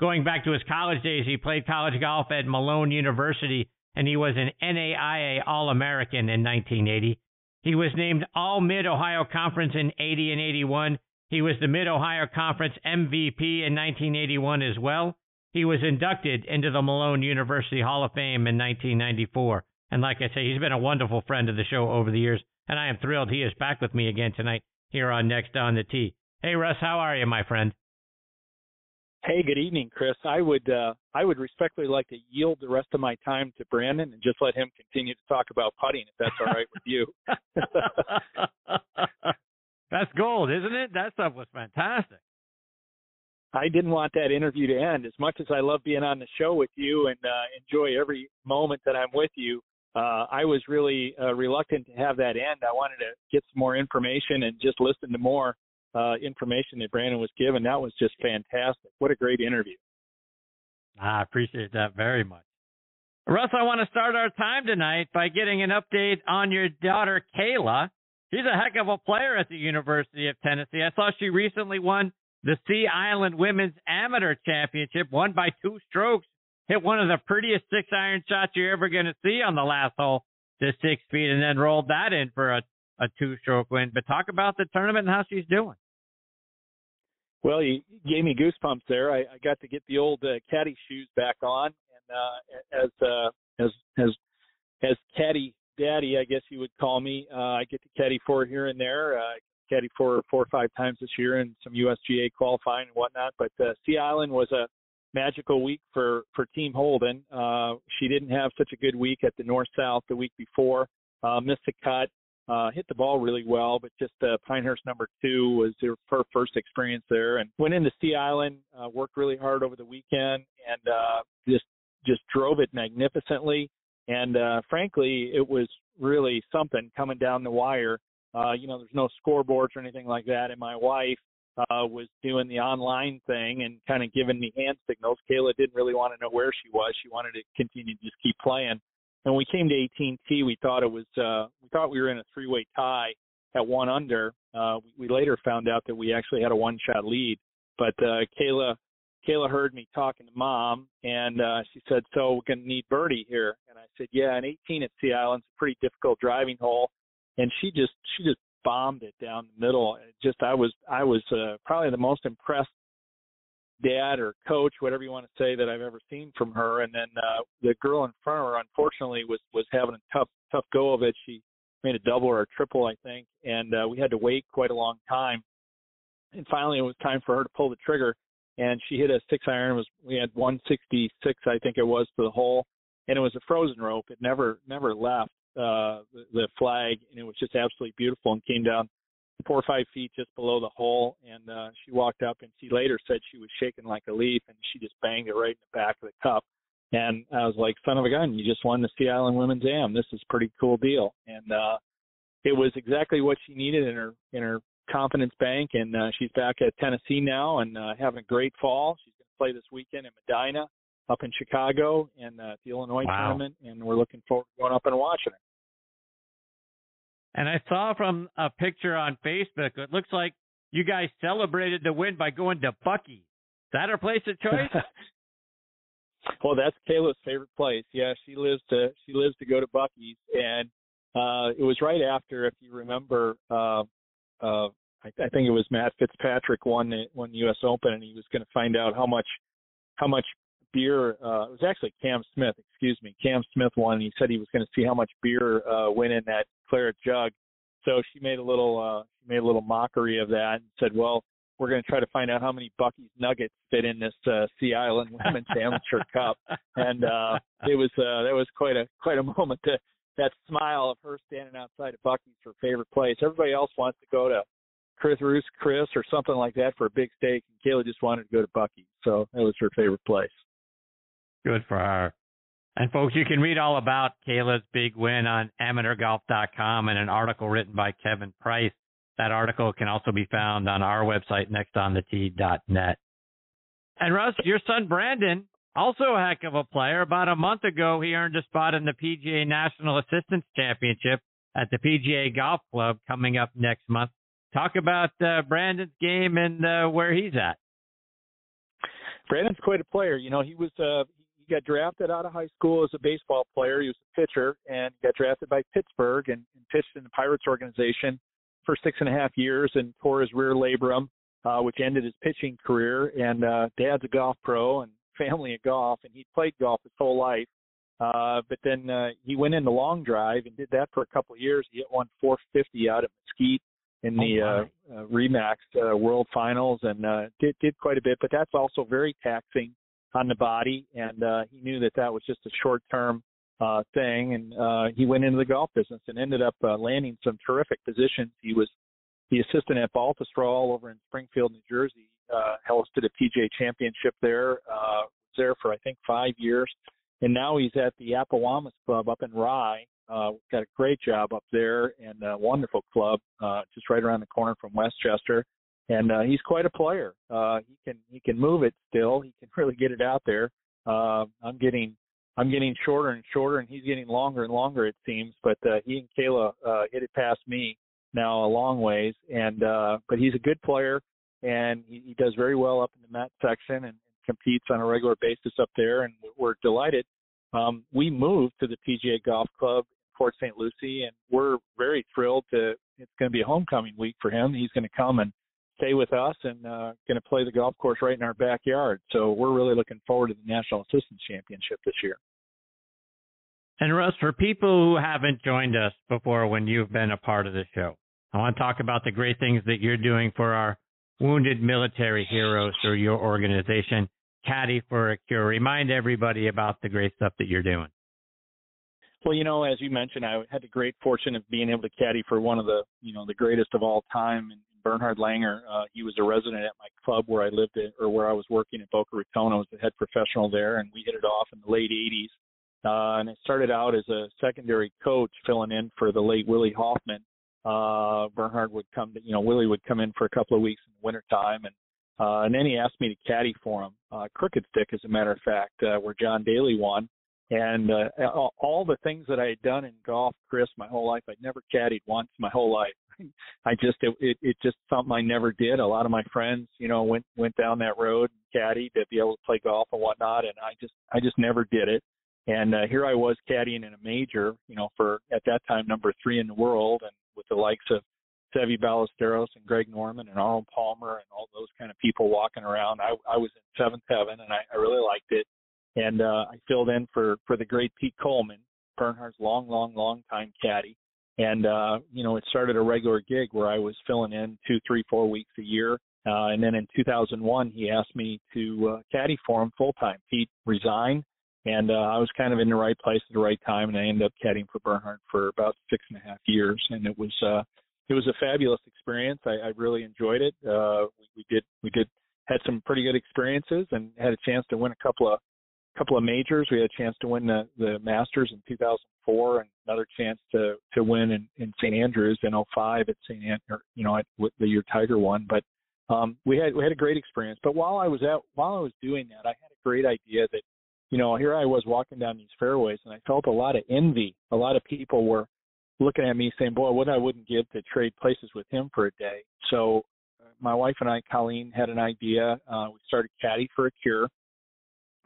Speaker 3: Going back to his college days, he played college golf at Malone University and he was an NAIA All American in 1980. He was named All Mid Ohio Conference in 80 and 81. He was the Mid Ohio Conference MVP in 1981 as well. He was inducted into the Malone University Hall of Fame in 1994. And like I say, he's been a wonderful friend of the show over the years, and I am thrilled he is back with me again tonight here on Next on the Tee. Hey, Russ, how are you, my friend?
Speaker 7: Hey, good evening, Chris. I would uh, I would respectfully like to yield the rest of my time to Brandon and just let him continue to talk about putting, if that's all right with you.
Speaker 3: that's gold, isn't it? That stuff was fantastic.
Speaker 7: I didn't want that interview to end. As much as I love being on the show with you and uh, enjoy every moment that I'm with you, uh, I was really uh, reluctant to have that end. I wanted to get some more information and just listen to more uh, information that Brandon was given. That was just fantastic. What a great interview.
Speaker 3: I appreciate that very much. Russ, I want to start our time tonight by getting an update on your daughter, Kayla. She's a heck of a player at the University of Tennessee. I saw she recently won the Sea Island Women's Amateur Championship, won by two strokes hit one of the prettiest six iron shots you're ever going to see on the last hole to six feet and then rolled that in for a, a two stroke win. But talk about the tournament and how she's doing.
Speaker 7: Well, you gave me goosebumps there. I, I got to get the old uh, caddy shoes back on, and uh, as uh, as as as caddy daddy, I guess you would call me. Uh, I get to caddy for here and there. Uh, caddy for four or five times this year, and some USGA qualifying and whatnot. But uh, Sea Island was a magical week for for Team Holden. Uh, she didn't have such a good week at the North South the week before. Uh, missed a cut, uh, hit the ball really well, but just uh, Pinehurst number two was her, her first experience there, and went into Sea Island, uh, worked really hard over the weekend, and uh, just just drove it magnificently. And uh, frankly, it was really something coming down the wire. Uh, you know, there's no scoreboards or anything like that, and my wife uh, was doing the online thing and kind of giving me hand signals. Kayla didn't really want to know where she was. She wanted to continue to just keep playing. And when we came to 18T, we thought it was uh, we thought we were in a three-way tie at one under. Uh, we, later found out that we actually had a one-shot lead. But uh, Kayla Kayla heard me talking to mom, and uh, she said, "So we're gonna need birdie here." And I said, "Yeah, an 18 at Sea Island's a pretty difficult driving hole." And she just she just bombed it down the middle. It just I was I was uh, probably the most impressed dad or coach, whatever you want to say, that I've ever seen from her. And then uh, the girl in front of her, unfortunately, was was having a tough tough go of it. She made a double or a triple, I think, and uh, we had to wait quite a long time. And finally, it was time for her to pull the trigger, and she hit a six iron. It was we had 166, I think it was, to the hole, and it was a frozen rope. It never never left uh, the, flag, and it was just absolutely beautiful and came down four or five feet just below the hole. And uh, she walked up, and she later said she was shaking like a leaf, and she just banged it right in the back of the cup. And I was like, "Son of a gun! You just won the Sea Island Women's Am. This is pretty cool deal." And uh, it was exactly what she needed in her in her confidence bank. And uh, she's back at Tennessee now and uh, having a great fall. She's going to play this weekend in Medina up in Chicago and uh, the Illinois wow. tournament, and we're looking forward to going up and watching it.
Speaker 3: And I saw from a picture on Facebook, it looks like you guys celebrated the win by going to Buc-ee's. Is that her place of choice?
Speaker 7: well, that's Kayla's favorite place. Yeah, she lives to she lives to go to Buc-ee's, and uh, it was right after, if you remember, uh, uh, I, I think it was Matt Fitzpatrick won the won the U.S. Open, and he was going to find out how much how much beer. Uh, it was actually Cam Smith, excuse me. Cam Smith won. He said he was going to see how much beer uh, went in that claret jug. So she made a little uh, she made a little mockery of that and said, "Well, we're going to try to find out how many Buc-ee's nuggets fit in this uh, Sea Island Women's Amateur Cup." And uh, it was uh, that was quite a quite a moment to that smile of her standing outside of Buc-ee's, her favorite place. Everybody else wants to go to Chris Ruth's Chris or something like that for a big steak, and Kayla just wanted to go to Buc-ee's, so that was her favorite place.
Speaker 3: Good for her. And folks, you can read all about Kayla's big win on amateurgolf.com and an article written by Kevin Price. That article can also be found on our website, nextonthetee.net. And Russ, your son Brandon, also a heck of a player. About a month ago, he earned a spot in the PGA National Assistants Championship at the PGA Golf Club coming up next month. talk about uh, Brandon's game and uh, where he's at.
Speaker 7: Brandon's quite a player. You know, he was uh, got drafted out of high school as a baseball player. He was a pitcher and got drafted by Pittsburgh and, and pitched in the Pirates organization for six and a half years and tore his rear labrum, uh, which ended his pitching career. And uh, dad's a golf pro and family of golf, and he played golf his whole life. Uh, but then uh, he went into long drive and did that for a couple of years. He hit one 450 out at Mesquite in the oh uh, uh, Remax uh, World Finals and uh, did did quite a bit. But that's also very taxing on the body, and uh, he knew that that was just a short term uh, thing. And uh, he went into the golf business and ended up uh, landing some terrific positions. He was the assistant at Baltusrol over in Springfield, New Jersey. Uh, hosted a PGA championship there. Uh, was there for I think five years, and now he's at the Apawamis Club up in Rye. Uh, got a great job up there and a wonderful club, uh, just right around the corner from Westchester. And uh, he's quite a player. Uh, he can he can move it still. He can really get it out there. Uh, I'm getting I'm getting shorter and shorter, and he's getting longer and longer it seems. But uh, he and Kayla uh, hit it past me now a long ways. And uh, but he's a good player, and he, he does very well up in the Met section and, and competes on a regular basis up there. And we're delighted. Um, we moved to the PGA Golf Club Port St. Lucie, and we're very thrilled to. It's going to be a homecoming week for him. He's going to come and stay with us and uh, going to play the golf course right in our backyard. So we're really looking forward to the National Assistants Championship this year.
Speaker 3: And Russ, for people who haven't joined us before when you've been a part of the show, I want to talk about the great things that you're doing for our wounded military heroes through your organization, Caddy for a Cure. Remind everybody about the great stuff that you're doing.
Speaker 7: Well, you know, as you mentioned, I had the great fortune of being able to caddy for one of the, you know, the greatest of all time, and Bernhard Langer. Uh, he was a resident at my club where I lived at, or where I was working at Boca Raton. I was the head professional there, and we hit it off in the late '80s. Uh, and I started out as a secondary coach, filling in for the late Willi Hofmann. Uh, Bernhard would come, to, you know, Willie would come in for a couple of weeks in the wintertime, and uh, and then he asked me to caddy for him, uh, crooked stick, as a matter of fact, uh, where John Daly won. And uh, all the things that I had done in golf, Chris, my whole life, I'd never caddied once my whole life. I just it, it it just something I never did. A lot of my friends, you know, went went down that road and caddied to be able to play golf and whatnot, and I just I just never did it. And uh, here I was caddying in a major, you know, for at that time number three in the world, and with the likes of Seve Ballesteros and Greg Norman and Arnold Palmer and all those kind of people walking around. I I was in seventh heaven, and I, I really liked it and uh, I filled in for for the great Pete Coleman, Bernhard's long, long, long time caddy. And uh, you know, it started a regular gig where I was filling in two, three, four weeks a year. Uh, and then in 2001, he asked me to uh, caddy for him full time. Pete resigned, and uh, I was kind of in the right place at the right time, and I ended up caddying for Bernhard for about six and a half years. And it was uh, it was a fabulous experience. I, I really enjoyed it. Uh, we, we did we did had some pretty good experiences and had a chance to win a couple of couple of majors. We had a chance to win the, the Masters in 2004 and another chance to to win in, in St. Andrews in 05 at St. Andrews, you know, at with the year Tiger won. But um, we had we had a great experience. But while I was at while I was doing that, I had a great idea that, you know, here I was walking down these fairways and I felt a lot of envy. A lot of people were looking at me saying, "Boy, what I wouldn't give to trade places with him for a day." So uh, my wife and I, Colleen, had an idea. Uh, we started Caddy for a Cure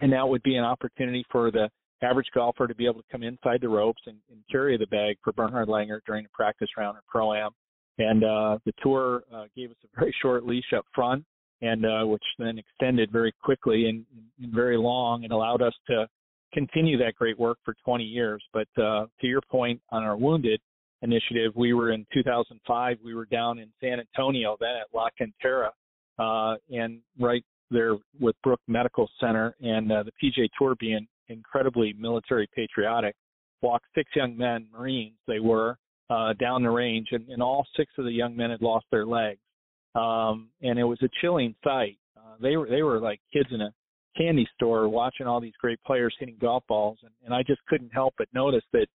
Speaker 7: and that would be an opportunity for the average golfer to be able to come inside the ropes and, and carry the bag for Bernhard Langer during a practice round or pro am. And uh, the tour uh, gave us a very short leash up front, and uh, which then extended very quickly and, and very long, and allowed us to continue that great work for 20 years. But uh, to your point on our wounded initiative, we were in 2005. We were down in San Antonio then at La Cantera, uh, and right there with Brooke Medical Center and uh, the PGA Tour being incredibly military patriotic, walked six young men, Marines they were, uh, down the range, and, and all six of the young men had lost their legs. Um, and it was a chilling sight. Uh, they were they were like kids in a candy store watching all these great players hitting golf balls, and, and I just couldn't help but notice that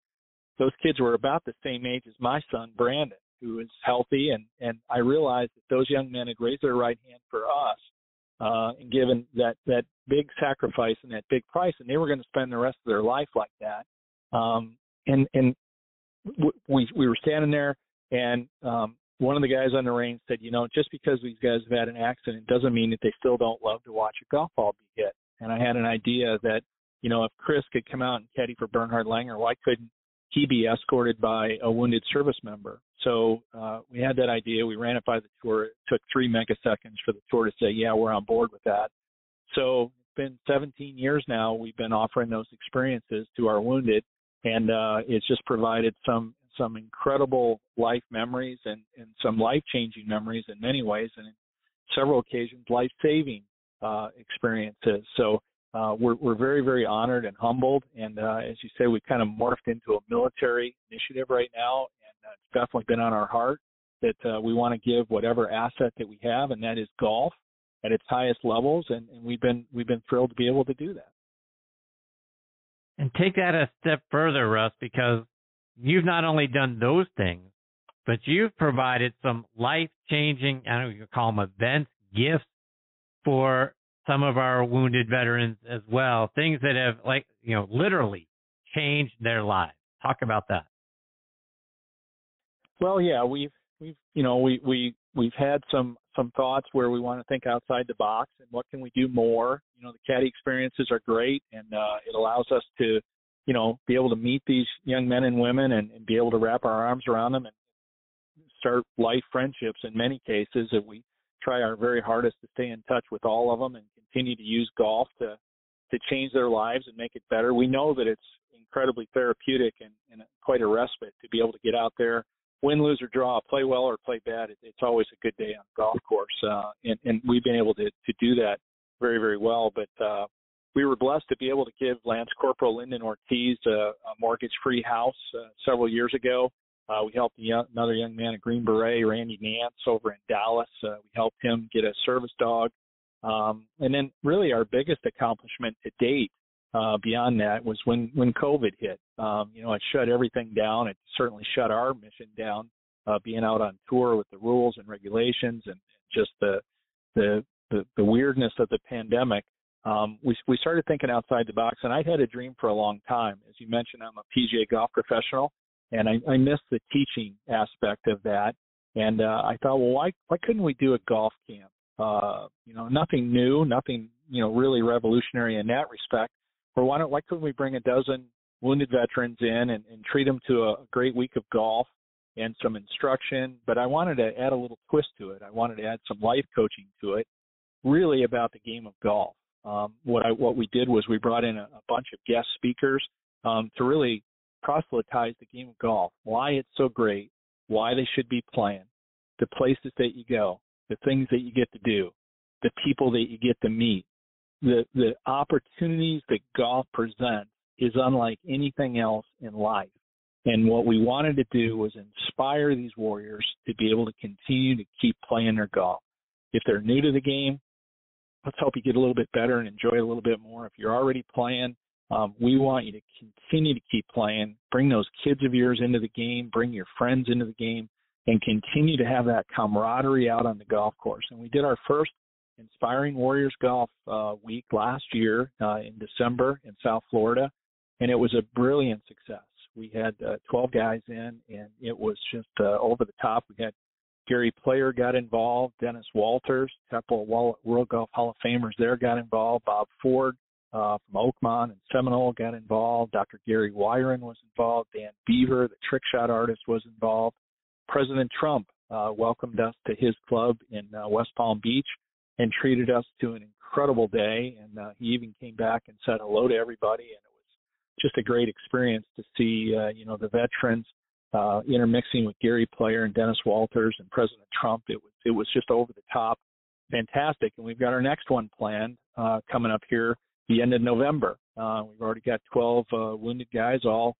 Speaker 7: those kids were about the same age as my son Brandon, who is healthy, and and I realized that those young men had raised their right hand for us, uh, given that that big sacrifice and that big price, and they were going to spend the rest of their life like that. Um, and and we we were standing there, and um, one of the guys on the range said, you know, just because these guys have had an accident doesn't mean that they still don't love to watch a golf ball be hit. And I had an idea that, you know, if Chris could come out and caddy for Bernhard Langer, why couldn't he be escorted by a wounded service member? So uh, we had that idea. We ran it by the tour. It took three megaseconds for the tour to say, yeah, we're on board with that. So it's been 17 years now. We've been offering those experiences to our wounded, and uh, it's just provided some some incredible life memories and, and some life changing memories in many ways, and in several occasions life saving uh, experiences. So uh, we're, we're very, very honored and humbled. And uh, as you say, we've kind of morphed into a military initiative right now, it's definitely been on our heart that uh, we want to give whatever asset that we have, and that is golf at its highest levels. And, and we've been we've been thrilled to be able to do that.
Speaker 3: And take that a step further, Russ, because you've not only done those things, but you've provided some life changing, I don't know you call them events, gifts for some of our wounded veterans as well. Things that have like, you know, literally changed their lives. Talk about that.
Speaker 7: Well, yeah, we've we've you know we we we've had some some thoughts where we want to think outside the box and what can we do more. You know, the caddy experiences are great, and uh, it allows us to you know, be able to meet these young men and women and, and be able to wrap our arms around them and start life friendships in many cases. And we try our very hardest to stay in touch with all of them and continue to use golf to to change their lives and make it better. We know that it's incredibly therapeutic and, and quite a respite to be able to get out there, win, lose, or draw, play well or play bad. It, it's always a good day on the golf course, uh, and, and we've been able to to do that very very well. But uh, we were blessed to be able to give Lance Corporal Lyndon Ortiz a, a mortgage-free house uh, several years ago. Uh, we helped young, another young man, a Green Beret, Randy Nance, over in Dallas. Uh, we helped him get a service dog. Um, and then, really, our biggest accomplishment to date, uh, beyond that, was when when COVID hit. Um, you know, it shut everything down. It certainly shut our mission down. Uh, being out on tour with the rules and regulations, and just the the the, the weirdness of the pandemic um, we we started thinking outside the box, and I'd had a dream for a long time. As you mentioned, I'm a PGA golf professional, and I, I missed the teaching aspect of that. And uh, I thought, well, why why couldn't we do a golf camp? Uh, you know, nothing new, nothing you know really revolutionary in that respect. Or why don't why couldn't we bring a dozen wounded veterans in and, and treat them to a great week of golf and some instruction? But I wanted to add a little twist to it. I wanted to add some life coaching to it, really about the game of golf. Um, what I what we did was we brought in a, a bunch of guest speakers um, to really proselytize the game of golf, why it's so great, why they should be playing, the places that you go, the things that you get to do, the people that you get to meet, the the opportunities that golf presents is unlike anything else in life. And what we wanted to do was inspire these warriors to be able to continue to keep playing their golf. If they're new to the game, let's help you get a little bit better and enjoy a little bit more. If you're already playing, um, we want you to continue to keep playing. Bring those kids of yours into the game. Bring your friends into the game, and continue to have that camaraderie out on the golf course. And we did our first Inspiring Warriors Golf uh, Week last year uh, in December in South Florida, and it was a brilliant success. We had uh, 12 guys in, and it was just uh, over the top. We had Gary Player got involved. Dennis Walters, couple of World Golf Hall of Famers there got involved. Bob Ford uh, from Oakmont and Seminole got involved. Dr. Gary Wiren was involved. Dan Boever, the trick shot artist, was involved. President Trump uh, welcomed us to his club in uh, West Palm Beach and treated us to an incredible day. And uh, he even came back and said hello to everybody. And it was just a great experience to see, uh, you know, the veterans uh, intermixing with Gary Player and Dennis Walters and President Trump. It was it was just over the top, fantastic. And we've got our next one planned uh, coming up here the end of November. Uh, we've already got 12 uh, wounded guys all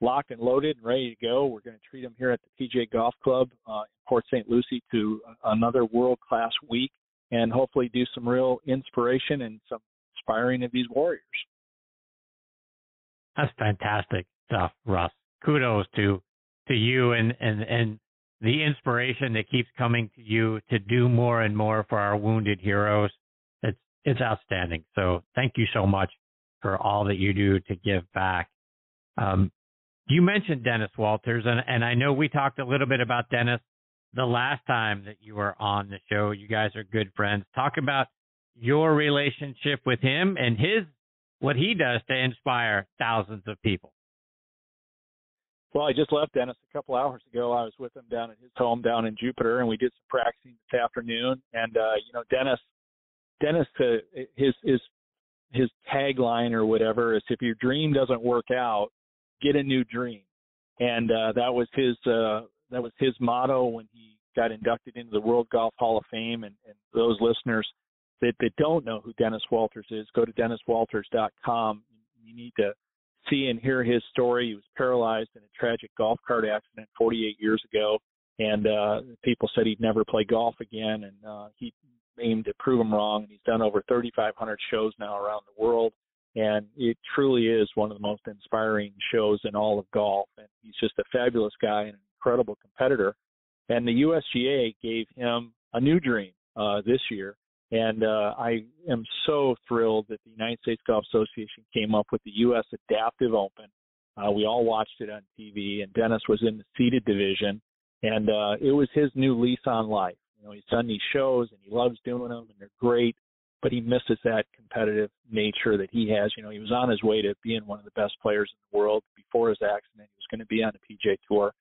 Speaker 7: locked and loaded and ready to go. We're going to treat them here at the PGA Golf Club uh, in Port St. Lucie to another world class week and hopefully do some real inspiration and some inspiring of these warriors.
Speaker 3: That's fantastic stuff, Russ. Kudos to to you and, and, and the inspiration that keeps coming to you to do more and more for our wounded heroes. It's, it's outstanding. So thank you so much for all that you do to give back. Um, you mentioned Dennis Walters, and, and I know we talked a little bit about Dennis the last time that you were on the show. You guys are good friends. Talk about your relationship with him and his what he does to inspire thousands of people.
Speaker 7: Well, I just left Dennis a couple hours ago. I was with him down at his home down in Jupiter, and we did some practicing this afternoon. And uh, you know, Dennis, Dennis, uh, his his his tagline or whatever is if your dream doesn't work out, get a new dream. And uh, that was his uh, that was his motto when he got inducted into the World Golf Hall of Fame. And, and those listeners that, that don't know who Dennis Walters is, go to denniswalters.com. You need to see and hear his story. He was paralyzed in a tragic golf cart accident 48 years ago, and uh, people said he'd never play golf again. And uh, he aimed to prove them wrong. And he's done over 3,500 shows now around the world, and it truly is one of the most inspiring shows in all of golf. And he's just a fabulous guy and an incredible competitor. And the USGA gave him a new dream uh, this year. And uh, I am so thrilled that the United States Golf Association came up with the U.S. Adaptive Open. Uh, we all watched it on TV, and Dennis was in the seeded division, and uh, it was his new lease on life. You know, he's done these shows and he loves doing them, and they're great but he misses that competitive nature that he has. You know, he was on his way to being one of the best players in the world before his accident. He was going to be on the PGA Tour,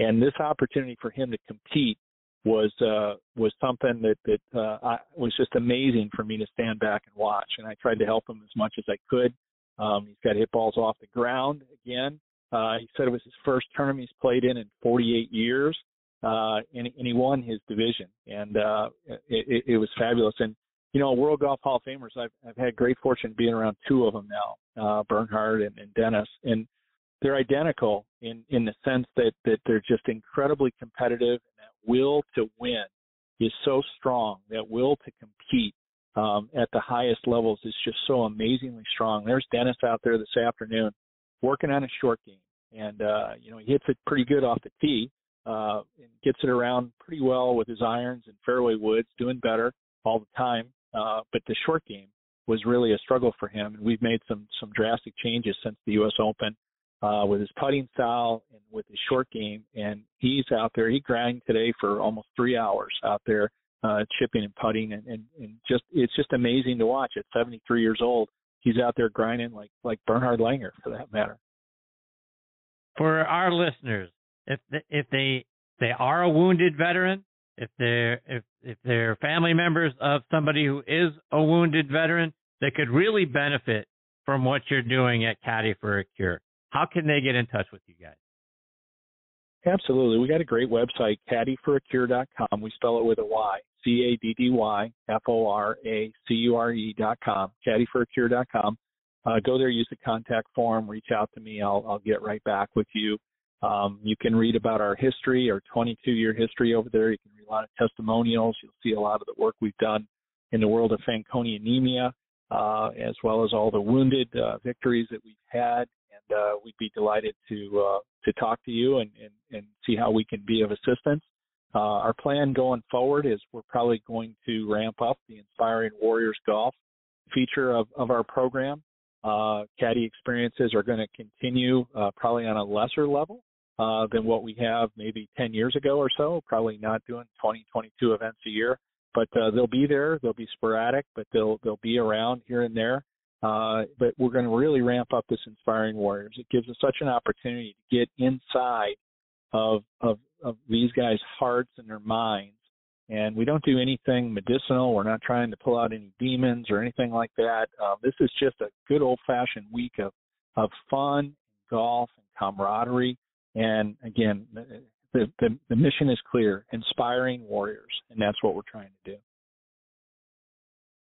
Speaker 7: and this opportunity for him to compete was uh, was something that that uh, I, was just amazing for me to stand back and watch. And I tried to help him as much as I could. Um, he's got hit balls off the ground again. Uh, he said it was his first tournament he's played in in 48 years, uh, and, and he won his division, and uh, it, it, was fabulous. And you know, World Golf Hall of Famers, I've, I've had great fortune being around two of them now, uh, Bernhard and, and Dennis, and they're identical in, in the sense that, that they're just incredibly competitive and that will to win is so strong. That will to compete um, at the highest levels is just so amazingly strong. There's Dennis out there this afternoon working on a short game, and uh, you know he hits it pretty good off the tee uh, and gets it around pretty well with his irons and fairway woods, doing better all the time. Uh, but the short game was really a struggle for him, and we've made some some drastic changes since the U.S. Open uh, with his putting style and with his short game. And he's out there. He grinded today for almost three hours out there uh, chipping and putting, and, and and just it's just amazing to watch. At 73 years old, he's out there grinding like like Bernhard Langer for that matter.
Speaker 3: For our listeners, if if they they are a wounded veteran, if they're if if they're family members of somebody who is a wounded veteran they could really benefit from what you're doing at Caddy for a Cure, how can they get in touch with you guys?
Speaker 7: Absolutely. We got a great website, caddyforacure.com. We spell it with a Y, C A D D Y F O R A C U R E.com, caddyforacure.com. Uh, go there, use the contact form, reach out to me. I'll, I'll get right back with you. Um, you can read about our history, our 22 year history over there. You can read a lot of testimonials. You'll see a lot of the work we've done in the world of Fanconi anemia, uh, as well as all the wounded uh, victories that we've had. Uh, we'd be delighted to uh, to talk to you and, and, and see how we can be of assistance. Uh, our plan going forward is we're probably going to ramp up the Inspiring Warriors Golf feature of, of our program. Uh, caddy experiences are going to continue uh, probably on a lesser level, uh, than what we have maybe 10 years ago or so. Probably not doing 20, 22 events a year, but uh, they'll be there. They'll be sporadic, but they'll they'll be around here and there. Uh, but we're going to really ramp up this inspiring warriors. It gives us such an opportunity to get inside of of of these guys' hearts and their minds. And we don't do anything medicinal. We're not trying to pull out any demons or anything like that. Uh, this is just a good old fashioned week of of fun, golf, and camaraderie and again, the, the, the mission is clear inspiring warriors, and that's what we're trying to do.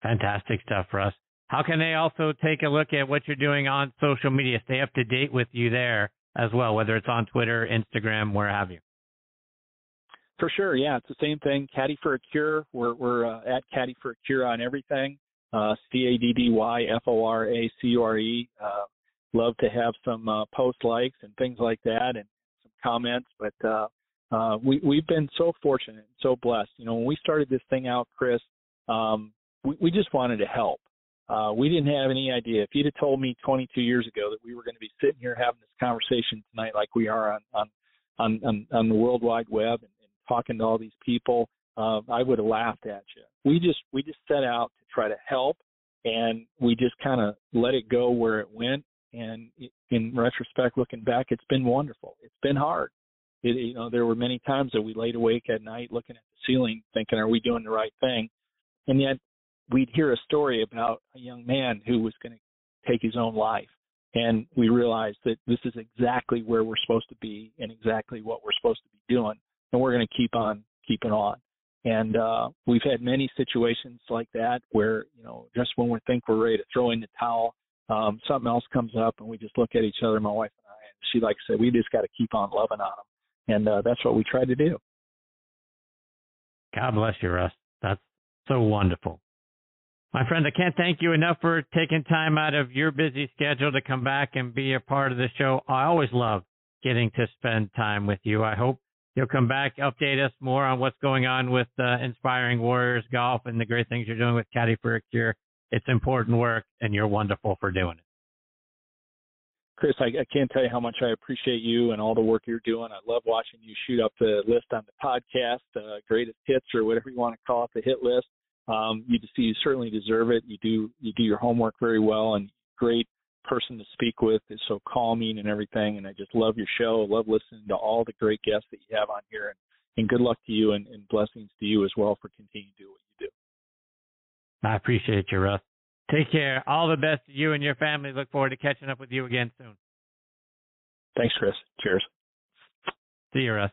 Speaker 3: Fantastic stuff, Russ. How can they also take a look at what you're doing on social media? Stay up to date with you there as well, whether it's on Twitter, Instagram, where have you.
Speaker 7: For sure, yeah, it's the same thing. Caddy for a Cure. We're we're uh, at Caddy for a Cure on everything. Uh, C A D D Y F O R A C U R E. Uh, love to have some uh, post likes and things like that and some comments. But uh, uh, we, we've been so fortunate, and so blessed. You know, when we started this thing out, Chris, um, we, we just wanted to help. Uh, we didn't have any idea. If you'd have told me 22 years ago that we were going to be sitting here having this conversation tonight, like we are on on on, on, on the World Wide Web and, and talking to all these people, uh, I would have laughed at you. We just we just set out to try to help, and we just kind of let it go where it went. And in retrospect, looking back, it's been wonderful. It's been hard. It, you know, there were many times that we laid awake at night looking at the ceiling, thinking, "Are we doing the right thing?" And yet, we'd hear a story about a young man who was going to take his own life, and we realized that this is exactly where we're supposed to be and exactly what we're supposed to be doing, and we're going to keep on keeping on. And uh, we've had many situations like that where, you know, just when we think we're ready to throw in the towel, um, something else comes up and we just look at each other, my wife and I, and she, like I said, we just got to keep on loving on them. And uh, that's what we try to do.
Speaker 3: God bless you, Russ. That's so wonderful. My friend, I can't thank you enough for taking time out of your busy schedule to come back and be a part of the show. I always love getting to spend time with you. I hope you'll come back, update us more on what's going on with uh, Inspiring Warriors Golf and the great things you're doing with Caddy for a Cure. It's important work, and you're wonderful for doing it.
Speaker 7: Chris, I, I can't tell you how much I appreciate you and all the work you're doing. I love watching you shoot up the list on the podcast, uh, greatest hits or whatever you want to call it, the hit list. Um, you, you certainly deserve it. You do you do your homework very well, and great person to speak with is so calming and everything. And I just love your show. I love listening to all the great guests that you have on here. And, and good luck to you and, and blessings to you as well for continuing to do what you do.
Speaker 3: I appreciate you, Russ. Take care. All the best to you and your family. Look forward to catching up with you again soon.
Speaker 7: Thanks, Chris. Cheers.
Speaker 3: See you, Russ.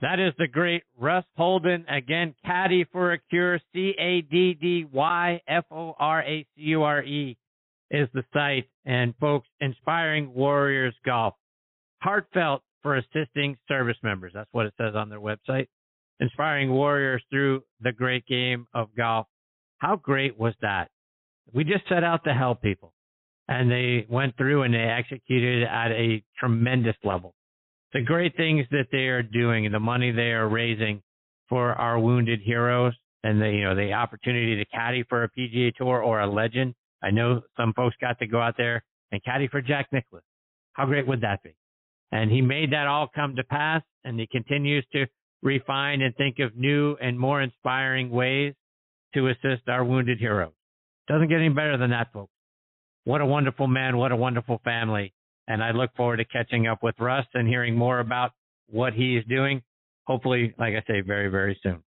Speaker 3: That is the great Russ Holden. Again, Caddy for a Cure, C A D D Y F O R A C U R E is the site. And folks, Inspiring Warriors Golf, heartfelt for assisting service members. That's what it says on their website. Inspiring Warriors through the great game of golf. How great was that? We just set out to help people and they went through and they executed at a tremendous level. The great things that they are doing and the money they are raising for our wounded heroes and the you know the opportunity to caddy for a PGA Tour or a legend I know some folks got to go out there and caddy for Jack Nicklaus. How great would that be? And he made that all come to pass, and he continues to refine and think of new and more inspiring ways to assist our wounded heroes. Doesn't get any better than that, folks. What a wonderful man. What a wonderful family. And I look forward to catching up with Russ and hearing more about what he is doing. Hopefully, like I say, very, very soon.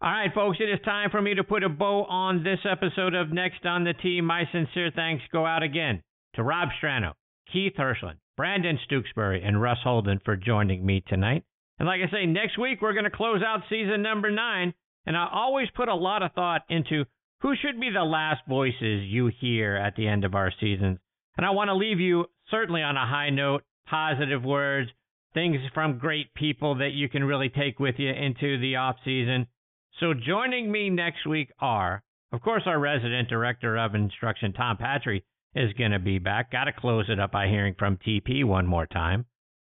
Speaker 3: All right, folks, it is time for me to put a bow on this episode of Next on the Tee. My sincere thanks go out again to Rob Strano, Keith Hirshland, Brandon Stooksbury, and Russ Holden for joining me tonight. And like I say, next week we're going to close out season number nine. And I always put a lot of thought into who should be the last voices you hear at the end of our seasons. And I want to leave you certainly on a high note, positive words, things from great people that you can really take with you into the off season. So joining me next week are, of course, our resident director of instruction, Tom Patri, is going to be back. Got to close it up by hearing from TP one more time.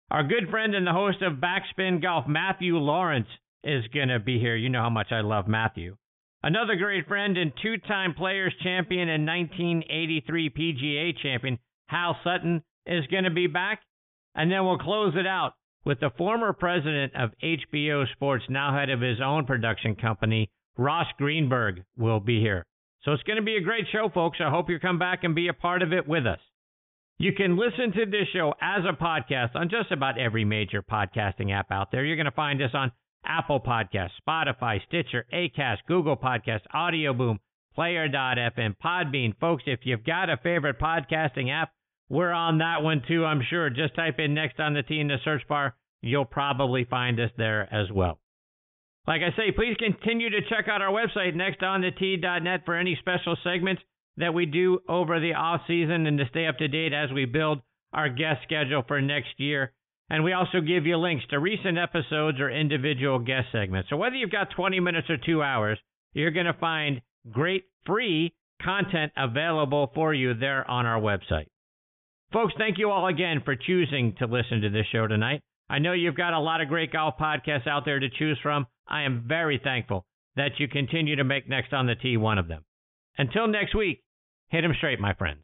Speaker 3: Our good friend and the host of Backspin Golf, Matthew Lawrence, is going to be here. You know how much I love Matthew. Another great friend and two time Players Champion and 1983 PGA Champion, Hal Sutton, is going to be back. And then we'll close it out with the former president of HBO Sports, now head of his own production company, Ross Greenberg, will be here. So it's going to be a great show, folks. I hope you come back and be a part of it with us. You can listen to this show as a podcast on just about every major podcasting app out there. You're going to find us on Apple Podcasts, Spotify, Stitcher, Acast, Google Podcasts, Audio Boom, Player.fm, Podbean. Folks, if you've got a favorite podcasting app, we're on that one too, I'm sure. Just type in next on the Tee in the search bar. You'll probably find us there as well. Like I say, please continue to check out our website, nextonthetee.net, for any special segments that we do over the off season and to stay up to date as we build our guest schedule for next year. And we also give you links to recent episodes or individual guest segments. So whether you've got 20 minutes or two hours, you're going to find great free content available for you there on our website. Folks, thank you all again for choosing to listen to this show tonight. I know you've got a lot of great golf podcasts out there to choose from. I am very thankful that you continue to make Next on the Tee one of them. Until next week, hit 'em straight, my friends.